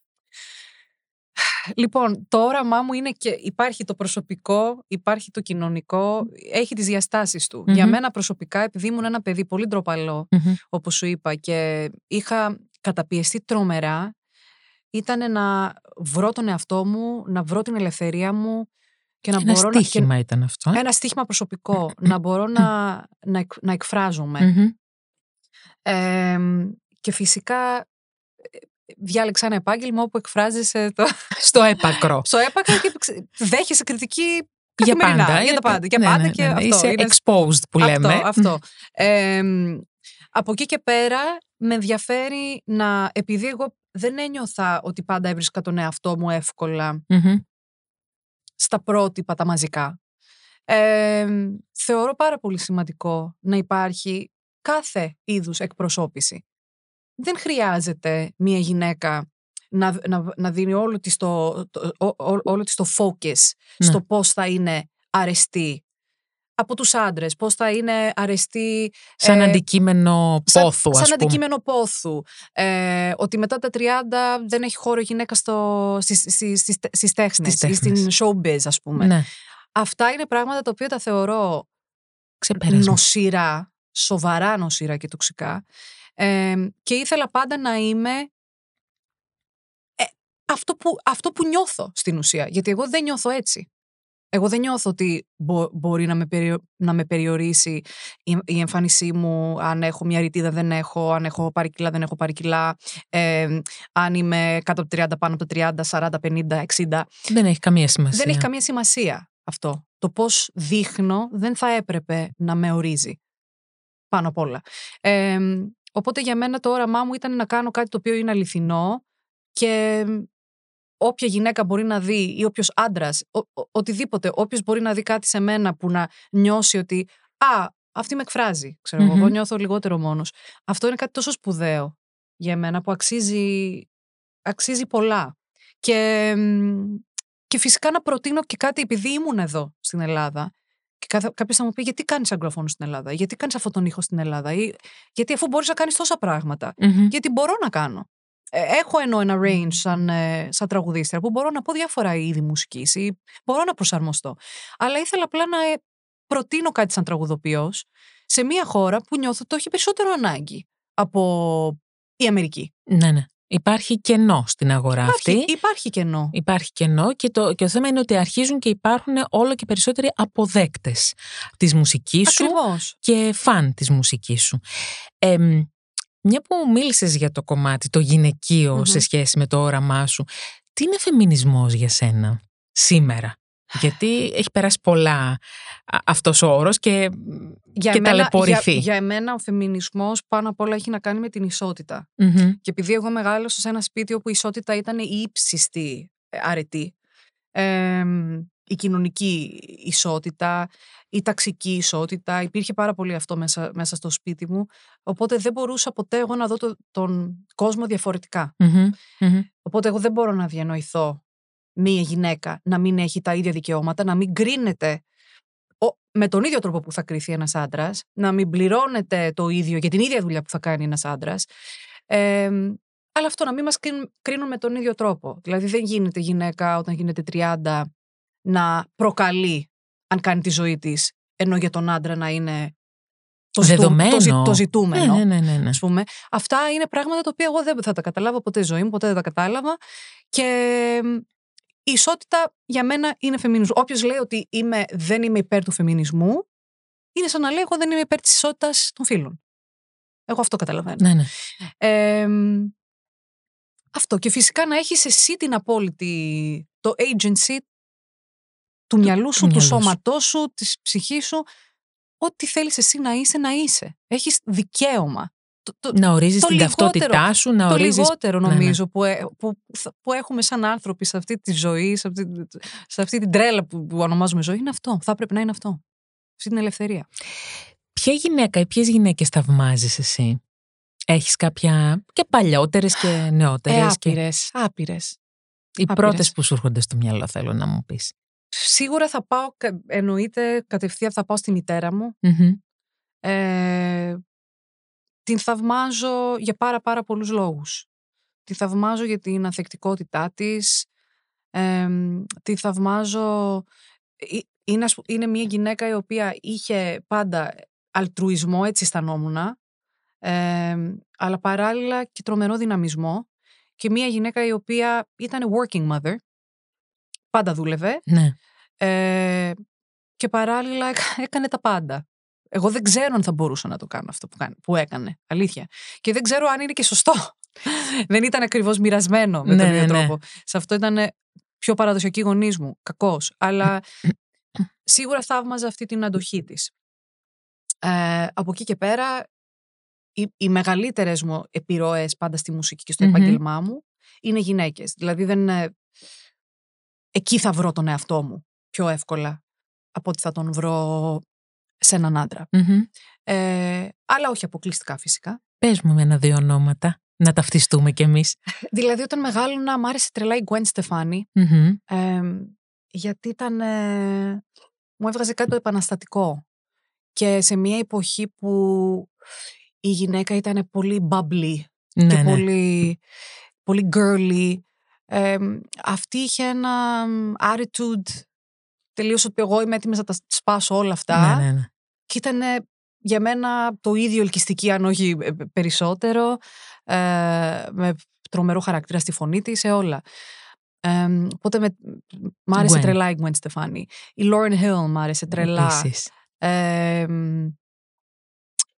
Λοιπόν, το όραμά μου είναι και υπάρχει το προσωπικό, υπάρχει το κοινωνικό, έχει τις διαστάσεις του. Για Μμμ. μένα προσωπικά, επειδή ήμουν ένα παιδί πολύ ντροπαλό, Μμμ. όπως σου είπα και είχα καταπιεστεί τρομερά ήταν να βρω τον εαυτό μου, να βρω την ελευθερία μου και να Ένα μπορώ να... στίχημα ήταν αυτό. ε. και- ένα στίχημα προσωπικό, να μπορώ να, να, εκ- να εκφράζομαι. Μμμ. Ε, και φυσικά ε, διάλεξα ένα επάγγελμα όπου εκφράζεσαι το... Στο έπακρο. στο έπακρο και ξε- δέχεσαι κριτική Για καθημερινά, πάντα. Για τα πάντα. Για Ναι, πάντα ναι, και ναι, ναι. αυτό. Είσαι είναι exposed που λέμε. Αυτό, αυτό. Ε, από εκεί και πέρα με ενδιαφέρει να, επειδή εγώ δεν ένιωθα ότι πάντα έβρισκα τον εαυτό μου εύκολα Μμμ. Στα πρότυπα τα μαζικά. Ε, θεωρώ πάρα πολύ σημαντικό να υπάρχει κάθε είδους εκπροσώπηση. Δεν χρειάζεται μία γυναίκα να, να, να δίνει όλο της το, το, ό- ό- όλο της το focus Ναι. στο πώς θα είναι αρεστή από τους άντρες, πώς θα είναι αρεστή Σαν ε, αντικείμενο σαν- πόθου, ας σαν πούμε. αντικείμενο πόθου. Ε, ότι μετά τα 30 δεν έχει χώρο η γυναίκα στο, στις, στις, στις, στις τέχνες, Στις ή στην τέχνες. showbiz ας πούμε. Ναι, Αυτά είναι πράγματα τα οποία τα θεωρώ ξεπέρασμα. νοσηρά, σοβαρά νοσηρά και τοξικά. Ε, και ήθελα πάντα να είμαι ε, αυτό, που, αυτό που νιώθω στην ουσία. Γιατί εγώ δεν νιώθω έτσι. Εγώ δεν νιώθω ότι μπο- μπορεί να με, περιο- να με περιορίσει η, η εμφάνισή μου, αν έχω μια ρητίδα δεν έχω, αν έχω πάρει κιλά δεν έχω πάρει κιλά, ε, αν είμαι κάτω από τα 30, πάνω από τα 30, 40, 50, 60. Δεν έχει καμία σημασία. Δεν έχει καμία σημασία αυτό. Το πώς δείχνω δεν θα έπρεπε να με ορίζει πάνω απ' όλα. Ε, οπότε για μένα το όραμά μου ήταν να κάνω κάτι το οποίο είναι αληθινό και όποια γυναίκα μπορεί να δει ή όποιος άντρας, ο, ο- οτιδήποτε, όποιος μπορεί να δει κάτι σε μένα που να νιώσει ότι «Α, αυτή με εκφράζει, ξέρω εγώ, Μμμ. εγώ νιώθω λιγότερο μόνος». Αυτό είναι κάτι τόσο σπουδαίο για μένα που αξίζει, αξίζει πολλά. Και, μ, και φυσικά να προτείνω και κάτι επειδή ήμουν εδώ στην Ελλάδα και κάποιος θα μου πει γιατί κάνεις αγγλοφόνο στην Ελλάδα, γιατί κάνεις αυτόν τον ήχο στην Ελλάδα ή γιατί αφού μπορείς να κάνεις τόσα πράγματα Μμμ. γιατί μπορώ να κάνω. Ε, Έχω ενώ ένα range σαν, ε, σαν τραγουδίστρια που μπορώ να πω διάφορα είδη μουσικής ή μπορώ να προσαρμοστώ. Αλλά ήθελα απλά να ε, προτείνω κάτι σαν τραγουδοποιός σε μια χώρα που νιώθω το έχει περισσότερο ανάγκη από η Αμερική. Ναι, ναι. Υπάρχει κενό στην αγορά Υπάρχει, αυτή. υπάρχει κενό. Υπάρχει κενό και το, και το θέμα είναι ότι αρχίζουν και υπάρχουν όλο και περισσότεροι αποδέκτες της μουσικής σου Ακριβώς. και φαν της μουσικής σου. Εμ, μια που μίλησες για το κομμάτι, το γυναικειο Μμμ. σε σχέση με το όραμά σου, τι είναι φεμινισμός για σένα σήμερα; Γιατί έχει περάσει πολλά α, αυτός ο όρος και, Για και εμένα, ταλαιπωρηθεί. για, για εμένα ο φεμινισμός πάνω απ' όλα έχει να κάνει με την ισότητα. Μμμ. Και επειδή εγώ μεγάλωσα σε ένα σπίτι όπου η ισότητα ήταν η ύψιστη ε, αρετή, εμ, η κοινωνική ισότητα, η ταξική ισότητα, υπήρχε πάρα πολύ αυτό μέσα, μέσα στο σπίτι μου, οπότε δεν μπορούσα ποτέ εγώ να δω το- τον κόσμο διαφορετικά. Μμμ. Μμμ. Οπότε εγώ δεν μπορώ να διανοηθώ μία γυναίκα να μην έχει τα ίδια δικαιώματα, να μην κρίνεται ο- με τον ίδιο τρόπο που θα κριθεί ένας άντρας, να μην πληρώνεται το ίδιο για την ίδια δουλειά που θα κάνει ένας άντρας. Ε, αλλά αυτό να μην μας κρίνουν, κρίνουν με τον ίδιο τρόπο. Δηλαδή δεν γίνεται γυναίκα όταν γίνεται 30 να προκαλεί αν κάνει τη ζωή της, ενώ για τον άντρα να είναι το, ζητού- Δεδομένο. το, ζη- το ζητούμενο. Ναι, ναι, ναι, ναι. Ας πούμε. Αυτά είναι πράγματα τα οποία εγώ δεν θα τα καταλάβω ποτέ στη ζωή μου, ποτέ δεν τα κατάλαβα. Και μ, η ισότητα για μένα είναι φεμινισμό. Όποιος λέει ότι είμαι, δεν είμαι υπέρ του φεμινισμού, είναι σαν να λέει εγώ δεν είμαι υπέρ της ισότητας των φίλων. Εγώ αυτό καταλαβαίνω. ναι, ναι. Ε, μ, αυτό. Και φυσικά να έχεις εσύ την απόλυτη, το agency του μυαλού σου, του, μυαλού σου. σώματός σου, της ψυχής σου. Ό,τι θέλεις εσύ να είσαι, να είσαι. Έχεις δικαίωμα. Το, το, Να ορίζεις το την λιγότερο- ταυτότητά σου, να το ορίζεις... λιγότερο ναι, ναι. νομίζω που, ε- που, θα- που έχουμε σαν άνθρωποι σε αυτή τη ζωή, σε αυτή, σε αυτή την τρέλα που, που ονομάζουμε ζωή, είναι αυτό. Θα έπρεπε να είναι αυτό. Αυτή την ελευθερία. Ποια γυναίκα ή ποιες γυναίκες θαυμάζεις εσύ; Έχεις κάποια και παλιότερες και Ε, νεότερες και άπειρες, άπειρες. οι άπειρες. πρώτες που σου έρχονται στο μυαλό θέλω να μου πεις. Σίγουρα θα πάω, κα- εννοείται κατευθείαν θα πάω στη μητέρα μου. Μμμ. Ε, την θαυμάζω για πάρα πάρα πολλούς λόγους. Τη θαυμάζω για την ανθεκτικότητά της. Ε, τη θαυμάζω... ε, Είναι, ας που- είναι μια γυναίκα η οποία είχε πάντα αλτρουισμό, έτσι αισθανόμουν. Ε, αλλά παράλληλα και τρομερό δυναμισμό. Και μια γυναίκα η οποία ήταν working mother. Πάντα δούλευε. Ναι. Ε, και παράλληλα έκα- έκανε τα πάντα. Εγώ δεν ξέρω αν θα μπορούσα να το κάνω αυτό που, κάνει, που έκανε. Αλήθεια. Και δεν ξέρω αν είναι και σωστό. δεν ήταν ακριβώς μοιρασμένο με Ναι, τον ναι, ίδιο ναι. τρόπο. Σε αυτό ήταν πιο παραδοσιακή γονείς μου. Κακός. Αλλά σίγουρα θαύμαζα αυτή την αντοχή της. Ε, από εκεί και πέρα, οι, οι μεγαλύτερες μου επιρροές πάντα στη μουσική και στο Μμμ. επάγγελμά μου είναι γυναίκες. Δηλαδή δεν. Ε, Εκεί θα βρω τον εαυτό μου πιο εύκολα από ότι θα τον βρω σε έναν άντρα. Μμμ. Ε, αλλά όχι αποκλειστικά φυσικά. Πες μου με ένα-δύο ονόματα, να ταυτιστούμε κι εμείς. Δηλαδή όταν μεγάλωνα μ' άρεσε τρελά η Gwen Stefani Μμμ. ε, γιατί ήταν, ε, μου έβγαζε κάτι το επαναστατικό και σε μια εποχή που η γυναίκα ήταν πολύ bubbly Ναι, και ναι. πολύ, πολύ girly. Ε, αυτή είχε ένα attitude τελείως ότι εγώ είμαι έτοιμη να τα σπάσω όλα αυτά. Ναι, ναι, ναι. Και ήταν ε, για μένα το ίδιο ελκυστική, αν όχι ε, περισσότερο, ε, με τρομερό χαρακτήρα στη φωνή της, σε όλα. Ε, οπότε με, μ' άρεσε Gwen. τρελά η Gwen Stefani. Η Lauren Hill μ' άρεσε τρελά. Επίσης. Ε,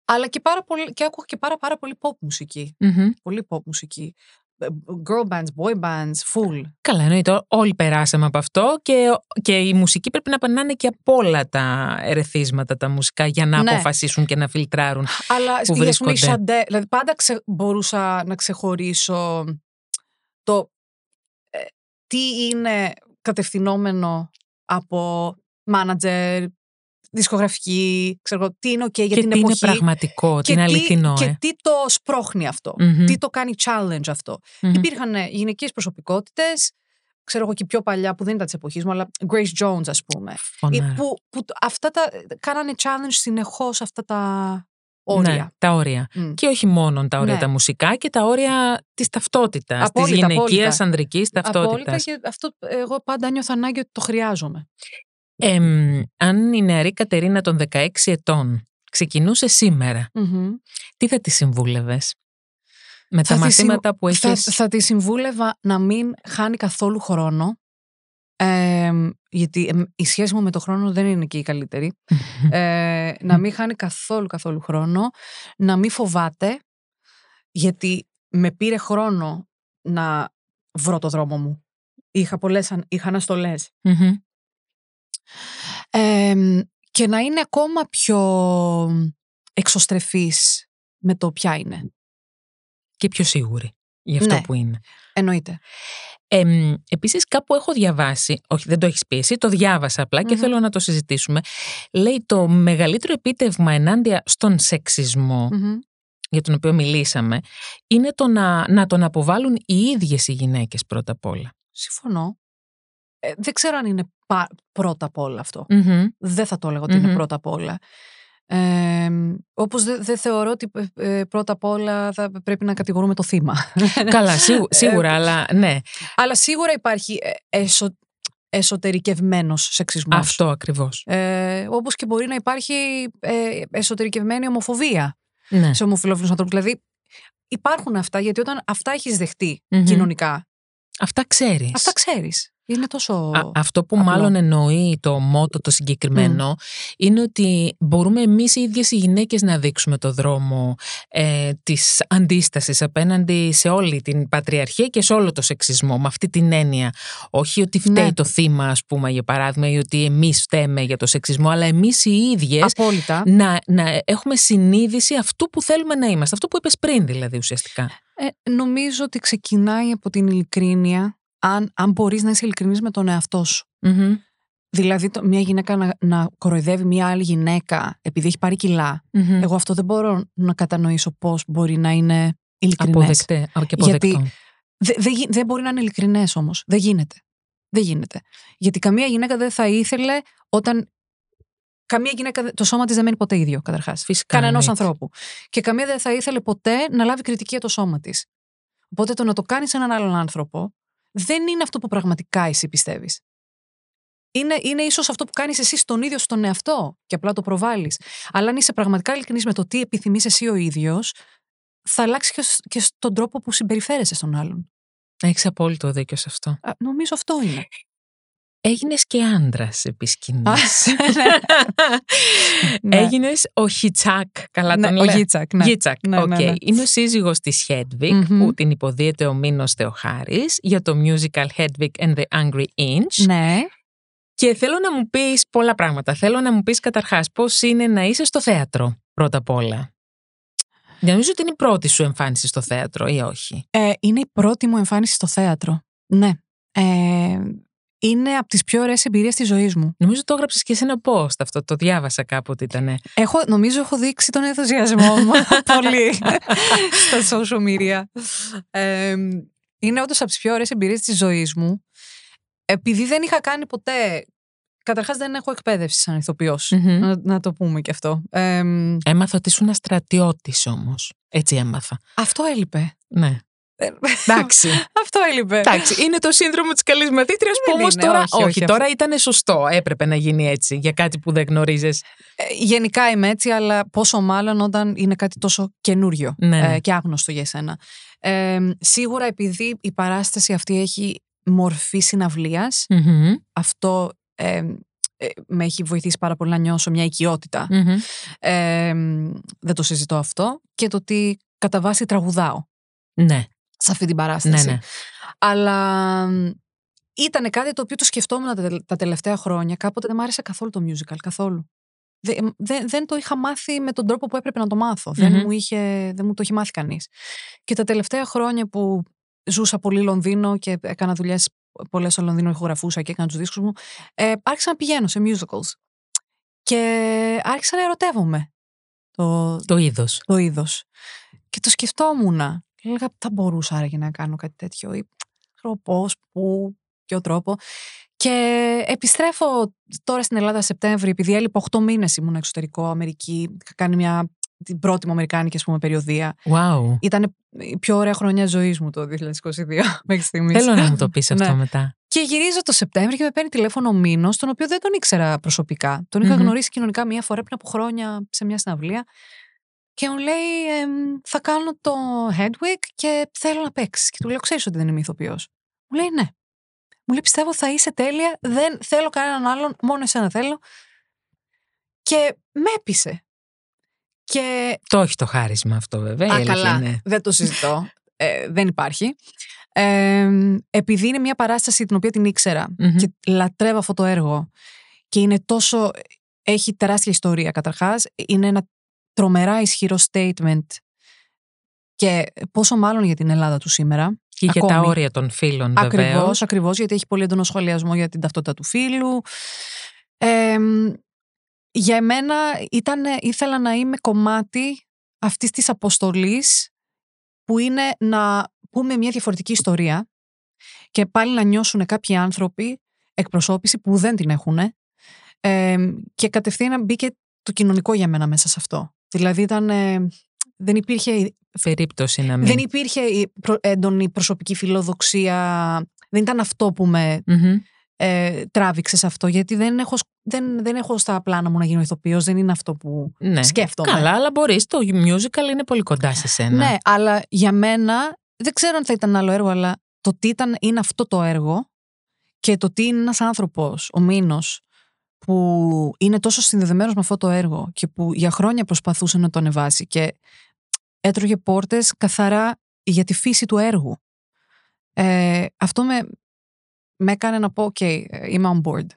αλλά και, πάρα πολύ, και άκουγα και πάρα, πάρα πολύ pop μουσική. Μμμ. Πολύ pop μουσική. Ε, Girl bands, boy bands, full. Καλά, εννοείται. Όλοι περάσαμε από αυτό και, και η μουσική πρέπει να περνάνε και από όλα τα ερεθίσματα τα μουσικά για να Ναι. αποφασίσουν και να φιλτράρουν. Αλλά που στη ας πούμε, η βρίσκονται. Σαντέ, δηλαδή πάντα ξε- μπορούσα να ξεχωρίσω το ε, τι είναι κατευθυνόμενο από μάνατζερ, δισκογραφική, ξέρω εγώ, τι είναι ok για και την τι είναι εποχή. πραγματικό, τι είναι τι, αληθινό. και ε. τι το σπρώχνει αυτό. Μμμ. Τι το κάνει challenge αυτό. Μμμ. Υπήρχαν ε, γυναικείες προσωπικότητες, ξέρω εγώ και πιο παλιά που δεν ήταν της εποχής μου, αλλά Grace Jones, ας πούμε. Ε, Φωνάρα. Που, που αυτά τα, κάνανε challenge συνεχώς αυτά τα Ναι, όρια. τα όρια. Μμ. Και όχι μόνο τα όρια Ναι. τα μουσικά και τα όρια της ταυτότητας, της Απόλυτα, γυναικείας απόλυτα. ανδρικής Απόλυτα ταυτότητας. και αυτό εγώ πάντα νιώθω ανάγκη ότι το χρειάζομαι. Εμ, αν η νεαρή Κατερίνα των 16 ετών ξεκινούσε σήμερα, Μμμ. τι θα τη συμβούλευες; Με τα Θα τη μαθήματα συμ- που θα, έχεις... θα τη συμβούλευα να μην χάνει καθόλου χρόνο. Ε, γιατί ε, η σχέση μου με το χρόνο δεν είναι και η καλύτερη. Ε, να μην χάνει καθόλου καθόλου χρόνο. Να μην φοβάται. Γιατί με πήρε χρόνο να βρω το δρόμο μου. Είχα πολλές, αν- είχα αναστολές. Μμμ. Ε, και να είναι ακόμα πιο εξωστρεφής με το ποια είναι. Και πιο σίγουρη για αυτό Ναι. που είναι. Εννοείται. Ε, επίσης κάπου έχω διαβάσει, όχι δεν το έχεις πει εσύ, το διάβασα απλά και Μμμ. θέλω να το συζητήσουμε. Λέει το μεγαλύτερο επίτευγμα ενάντια στον σεξισμό, Μμμ. για τον οποίο μιλήσαμε, είναι το να, να τον αποβάλουν οι ίδιες οι γυναίκες πρώτα απ' όλα. Συμφωνώ. Ε, δεν ξέρω αν είναι πα- πρώτα απ' όλα αυτό. Μμμ. Δεν θα το έλεγα ότι είναι Μμμ. πρώτα απ' όλα. Ε, όπως δεν δεν θεωρώ ότι ε, ε, πρώτα απ' όλα θα πρέπει να κατηγορούμε το θύμα. Καλά, σίγου- σίγουρα, αλλά ναι, Αλλά σίγουρα υπάρχει ε, εσω, εσωτερικευμένος σεξισμός. αυτό ακριβώς. Ε, όπως και μπορεί να υπάρχει ε, εσωτερικευμένη ομοφοβία Ναι. σε ομοφυλόφιλους ανθρώπους. Δηλαδή υπάρχουν αυτά γιατί όταν αυτά έχεις δεχτεί Μμμ. κοινωνικά, Αυτά ξέρεις. αυτά ξέρεις. Είναι τόσο... Α, αυτό που απλό. μάλλον εννοεί το μότο το συγκεκριμένο είναι ότι μπορούμε εμείς οι ίδιες οι γυναίκες να δείξουμε το δρόμο ε, της αντίστασης απέναντι σε όλη την πατριαρχία και σε όλο το σεξισμό με αυτή την έννοια. Όχι ότι φταίει Ναι. το θύμα ας πούμε για παράδειγμα ή ότι εμείς φταίμε για το σεξισμό αλλά εμείς οι ίδιες Απόλυτα. να, να έχουμε συνείδηση αυτού που θέλουμε να είμαστε. Αυτό που είπες πριν δηλαδή ουσιαστικά. Ε, νομίζω ότι ξεκινάει από την ειλικρίνεια αν, αν μπορείς να είσαι ειλικρινής με τον εαυτό σου. Μμμ. Δηλαδή το, μια γυναίκα να, να κοροϊδεύει μια άλλη γυναίκα επειδή έχει πάρει κιλά. Μμμ. Εγώ αυτό δεν μπορώ να κατανοήσω πώς μπορεί να είναι ειλικρινές. Αποδεκτέ, α, και αποδεκτό. Γιατί Δε- δεν γι- δεν μπορεί να είναι ειλικρινές όμως. Δεν γίνεται. Δεν γίνεται. Γιατί καμία γυναίκα δεν θα ήθελε όταν... Καμία γυναίκα, δεν- το σώμα της δεν μένει ποτέ ίδιο, καταρχάς. Φυσικά, Κανενό εννοείται. ανθρώπου. Και καμία δεν θα ήθελε ποτέ να λάβει κριτική για το σώμα της. Οπότε το να το κάνεις σε έναν άλλον άνθρωπο δεν είναι αυτό που πραγματικά εσύ πιστεύεις. Είναι, είναι ίσως αυτό που κάνεις εσύ στον ίδιο στον εαυτό και απλά το προβάλλεις. Αλλά αν είσαι πραγματικά ειλικρινής με το τι επιθυμείς εσύ ο ίδιος, θα αλλάξει και, σ- και στον τρόπο που συμπεριφέρεσαι στον άλλον. Έχεις απόλυτο δίκιο σε αυτό. Α, νομίζω αυτό είναι. Έγινες και άντρας επί σκηνής. Α, ναι. Έγινες ο Γίτσακ, καλά Ναι, τον ο λέω. Γίτσακ. Ναι. Γίτσακ, Ναι, οκ. ναι, ναι. Είναι ο σύζυγος της Hedwig Μμμ. που την υποδύεται ο Μίνος Θεοχάρης για το musical Hedwig and the Angry Inch ναι. και θέλω να μου πεις πολλά πράγματα. Θέλω να μου πεις καταρχάς πώς είναι να είσαι στο θέατρο πρώτα απ' όλα; Νομίζω ότι είναι η πρώτη σου εμφάνιση στο θέατρο ή όχι; Ε, είναι η πρώτη μου εμφάνιση στο θέατρο. Ναι. Ε, είναι από τις πιο ωραίες εμπειρίες της ζωής μου. Νομίζω το έγραψες και σε ένα post αυτό, το διάβασα κάποτε ήτανε. Έχω, νομίζω έχω δείξει τον ενθουσιασμό μου πολύ στα social media. Ε, είναι όντως από τις πιο ωραίες εμπειρίες της ζωής μου. Επειδή δεν είχα κάνει ποτέ... Καταρχάς δεν έχω εκπαίδευση σαν ηθοποιός. Μμμ. να, να το πούμε και αυτό. Ε, Έμαθα ότι ήσουν στρατιώτης όμως. Έτσι έμαθα. αυτό έλειπε. Ναι. Ε, Εντάξει. αυτό έλειπε. Εντάξει, είναι το σύνδρομο της καλής μαθήτριας που Δεν όμως είναι, τώρα. όχι, όχι, τώρα ήταν σωστό. Έπρεπε να γίνει έτσι για κάτι που δεν γνωρίζεις. Ε, γενικά είμαι έτσι, αλλά πόσο μάλλον όταν είναι κάτι τόσο καινούριο Ναι, ναι. ε, και άγνωστο για εσένα. Ε, σίγουρα επειδή η παράσταση αυτή έχει μορφή συναυλίας, αυτό ε, ε, με έχει βοηθήσει πάρα πολύ να νιώσω μια οικειότητα. Ε, δεν το συζητώ αυτό. Και το ότι κατά βάση τραγουδάω Ναι, σε αυτή την ναι, παράσταση. ναι. Αλλά ήταν κάτι το οποίο το σκεφτόμουν τα, τα τελευταία χρόνια. Κάποτε δεν μ' άρεσε καθόλου το musical, καθόλου. Δεν, δεν, δεν το είχα μάθει με τον τρόπο που έπρεπε να το μάθω. Δεν, Μμμ. μου είχε, δεν μου το είχε μάθει κανείς. Και τα τελευταία χρόνια που ζούσα πολύ Λονδίνο και έκανα δουλειές πολλές στο Λονδίνο, ηχογραφούσα και έκανα τους δίσκους μου, ε, άρχισα να πηγαίνω σε musicals. Και άρχισα να ερωτεύομαι το, Το είδος. το είδος. Και το σκεφτόμουν. Και έλεγα, θα μπορούσα άραγε να κάνω κάτι τέτοιο. Ή ξέρω πώ, πού, ποιο τρόπο. Και επιστρέφω τώρα στην Ελλάδα Σεπτέμβρη, επειδή έλειπα 8 μήνες ήμουν εξωτερικό, Αμερική. Είχα κάνει μια, την πρώτη μου Αμερικάνικη ας πούμε, περιοδία. Wow. Ήταν η πιο ωραία χρονιά ζωής μου το 2022 μέχρι στιγμής. Θέλω να μου το πεις αυτό Ναι. μετά. Και γυρίζω το Σεπτέμβριο και με παίρνει τηλέφωνο ο Μήνος, τον οποίο δεν τον ήξερα προσωπικά. Τον είχα Μμμ. γνωρίσει κοινωνικά μία φορά πριν από χρόνια σε μια συναυλία. Και μου λέει, θα κάνω το Hedwig και θέλω να παίξεις. Και του λέω, ξέρεις ότι δεν είμαι ηθοποιός. Μου λέει, ναι. Μου λέει, πιστεύω θα είσαι τέλεια. Δεν θέλω κανέναν άλλον, μόνο εσένα θέλω. Και με έπεισε. Και... Το έχει το χάρισμα αυτό βέβαια. Α, καλά. Είναι. Δεν το συζητώ. ε, δεν υπάρχει. Ε, επειδή είναι μια παράσταση την οποία την ήξερα και λατρεύω αυτό το έργο και είναι τόσο. Έχει τεράστια ιστορία καταρχάς. Είναι ένα τρομερά ισχυρό statement και πόσο μάλλον για την Ελλάδα του σήμερα. Και για τα όρια των φίλων, βέβαια. Ακριβώς, ακριβώς, γιατί έχει πολύ έντονο σχολιασμό για την ταυτότητα του φίλου. Ε, για εμένα ήταν, ήθελα να είμαι κομμάτι αυτής της αποστολής που είναι να πούμε μια διαφορετική ιστορία και πάλι να νιώσουν κάποιοι άνθρωποι εκπροσώπηση που δεν την έχουν ε, και κατευθείαν μπήκε το κοινωνικό για μένα μέσα σε αυτό. Δηλαδή ήταν, ε, δεν υπήρχε περίπτωση να μην. Δεν υπήρχε έντονη προσωπική φιλοδοξία. Δεν ήταν αυτό που με ε, τράβηξε σε αυτό. Γιατί δεν έχω, δεν, δεν έχω στα πλάνα μου να γίνω ηθοποιός. Δεν είναι αυτό που ναι. σκέφτομαι. Καλά, αλλά μπορείς. Το musical είναι πολύ κοντά σε σένα. Ναι, αλλά για μένα δεν ξέρω αν θα ήταν άλλο έργο, αλλά το τι ήταν, είναι αυτό το έργο και το τι είναι ένας άνθρωπος, ο Μήνος, που είναι τόσο συνδεδεμένος με αυτό το έργο και που για χρόνια προσπαθούσε να το ανεβάσει και έτρωγε πόρτες καθαρά για τη φύση του έργου. Ε, αυτό με, με έκανε να πω, ok, είμαι on board.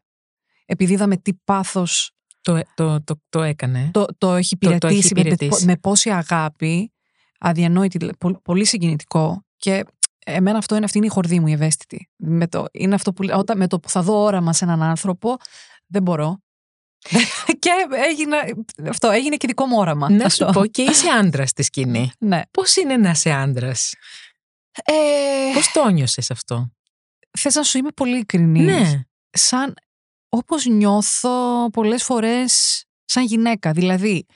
Επειδή είδαμε τι πάθος το, το, το, το έκανε. Το, το έχει υπηρετήσει, με, με, πόση αγάπη, αδιανόητη, πολύ συγκινητικό και εμένα αυτό είναι, αυτή είναι η χορδή μου η ευαίσθητη. Με το, είναι αυτό που, όταν, με το που θα δω όραμα σε έναν άνθρωπο, δεν μπορώ. και έγινε, αυτό έγινε και δικό μου όραμα. Να σου πω και είσαι άντρας στη σκηνή. Ναι. Πώς είναι να είσαι άντρας, ε... Πώς το νιώσες αυτό, Θες να σου είμαι πολύ ειλικρινής. Ναι. Σαν όπως νιώθω πολλές φορές σαν γυναίκα. Δηλαδή,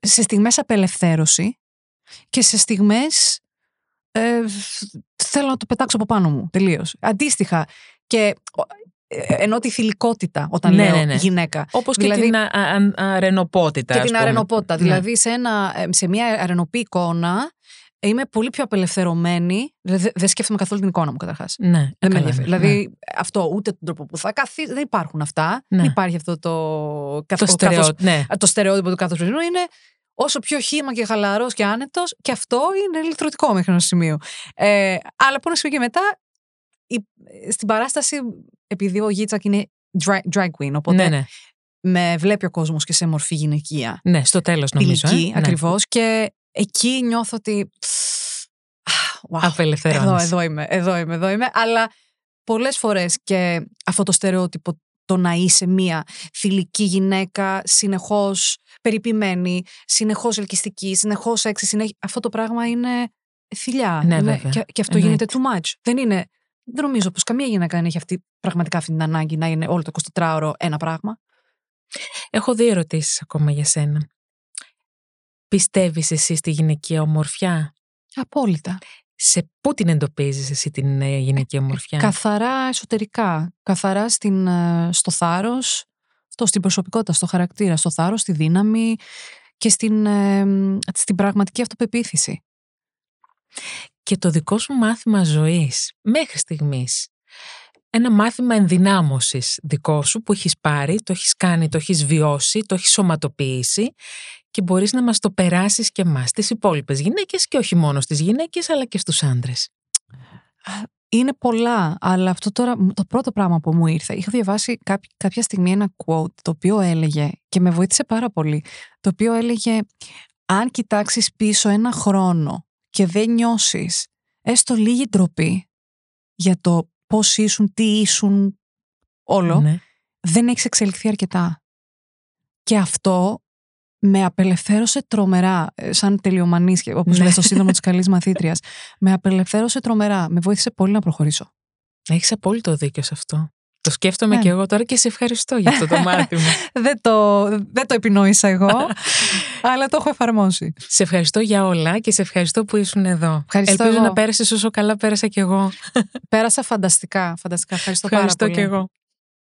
σε στιγμές απελευθέρωση και σε στιγμές ε, θέλω να το πετάξω από πάνω μου τελείως. Αντίστοιχα και ε, ενώ τη θηλυκότητα όταν ναι, λέω ναι, ναι. γυναίκα. Όπως δηλαδή, και την α, α, αρενοπότητα. Και την αρενοπότητα. Ναι. Δηλαδή σε, ένα, ε, σε μια αρενοπή εικόνα είμαι πολύ πιο απελευθερωμένη. Δηλαδή δεν σκέφτομαι καθόλου την εικόνα μου καταρχάς. Ναι, δεν με ενδιαφέρει. Δηλαδή ναι. αυτό ούτε τον τρόπο που θα καθίσει. Δεν υπάρχουν αυτά. Δεν υπάρχει αυτό το. Το, στερεό, ναι. το στερεότυπο του κάθε Είναι όσο πιο χήμα και χαλαρός και άνετος, και αυτό είναι λυτρωτικό μέχρι ένα σημείο. Ε, αλλά από ένα σημείο και μετά στην παράσταση, επειδή ο Γίτσακ είναι drag, drag queen, οπότε ναι, ναι. με βλέπει ο κόσμος και σε μορφή γυναικεία. Ναι, στο τέλος νομίζω. Ηλική, ε; ακριβώς. Και εκεί νιώθω ότι. Wow, εδώ, εδώ είμαι, εδώ είμαι, εδώ είμαι. Αλλά πολλές φορές και αυτό το στερεότυπο το να είσαι μία θηλυκή γυναίκα, συνεχώς περιποιημένη, συνεχώς ελκυστική, συνεχώς έξι, συνέχ... αυτό το πράγμα είναι θηλιά. Ναι, είναι... Και, και, αυτό γίνεται too much. Δεν είναι δεν νομίζω πως καμία γυναίκα δεν έχει αυτή, πραγματικά αυτή την ανάγκη να είναι όλο το 24ωρο ένα πράγμα. Έχω δύο ερωτήσεις ακόμα για σένα. Πιστεύεις εσύ στη γυναικεία ομορφιά; Απόλυτα. Σε πού την εντοπίζεις εσύ την ε, γυναικεία ε, ομορφιά; Καθαρά εσωτερικά. Καθαρά στην, ε, στο θάρρος, στο, στην προσωπικότητα, στο χαρακτήρα, στο θάρρος, στη δύναμη και στην, στην πραγματική αυτοπεποίθηση και το δικό σου μάθημα ζωής μέχρι στιγμής. Ένα μάθημα ενδυνάμωσης δικό σου που έχεις πάρει, το έχεις κάνει, το έχεις βιώσει, το έχεις σωματοποιήσει και μπορείς να μας το περάσεις και εμάς, τις υπόλοιπες γυναίκες και όχι μόνο στις γυναίκες αλλά και στους άντρες. Είναι πολλά, αλλά αυτό τώρα το πρώτο πράγμα που μου ήρθε, είχα διαβάσει κάποια στιγμή ένα quote το οποίο έλεγε και με βοήθησε πάρα πολύ, το οποίο έλεγε αν κοιτάξεις πίσω ένα χρόνο και δεν νιώσεις έστω λίγη ντροπή για το πώς ήσουν, τι ήσουν, όλο, ναι. δεν έχεις εξελιχθεί αρκετά. Και αυτό με απελευθέρωσε τρομερά, ε, σαν τελειομανής, όπως ναι. λέει στο σύνδρομο της καλής μαθήτριας. Με απελευθέρωσε τρομερά, με βοήθησε πολύ να προχωρήσω. Έχεις απόλυτο δίκιο σε αυτό. Το σκέφτομαι ναι. και εγώ τώρα και σε ευχαριστώ για αυτό το μάθημα. δεν, το, δεν το επινόησα εγώ, αλλά το έχω εφαρμόσει. Σε ευχαριστώ για όλα και σε ευχαριστώ που ήσουν εδώ. Ευχαριστώ Ελπίζω να πέρασες όσο καλά πέρασα κι εγώ. Πέρασα φανταστικά. φανταστικά. Ευχαριστώ, ευχαριστώ πάρα πολύ. κι εγώ.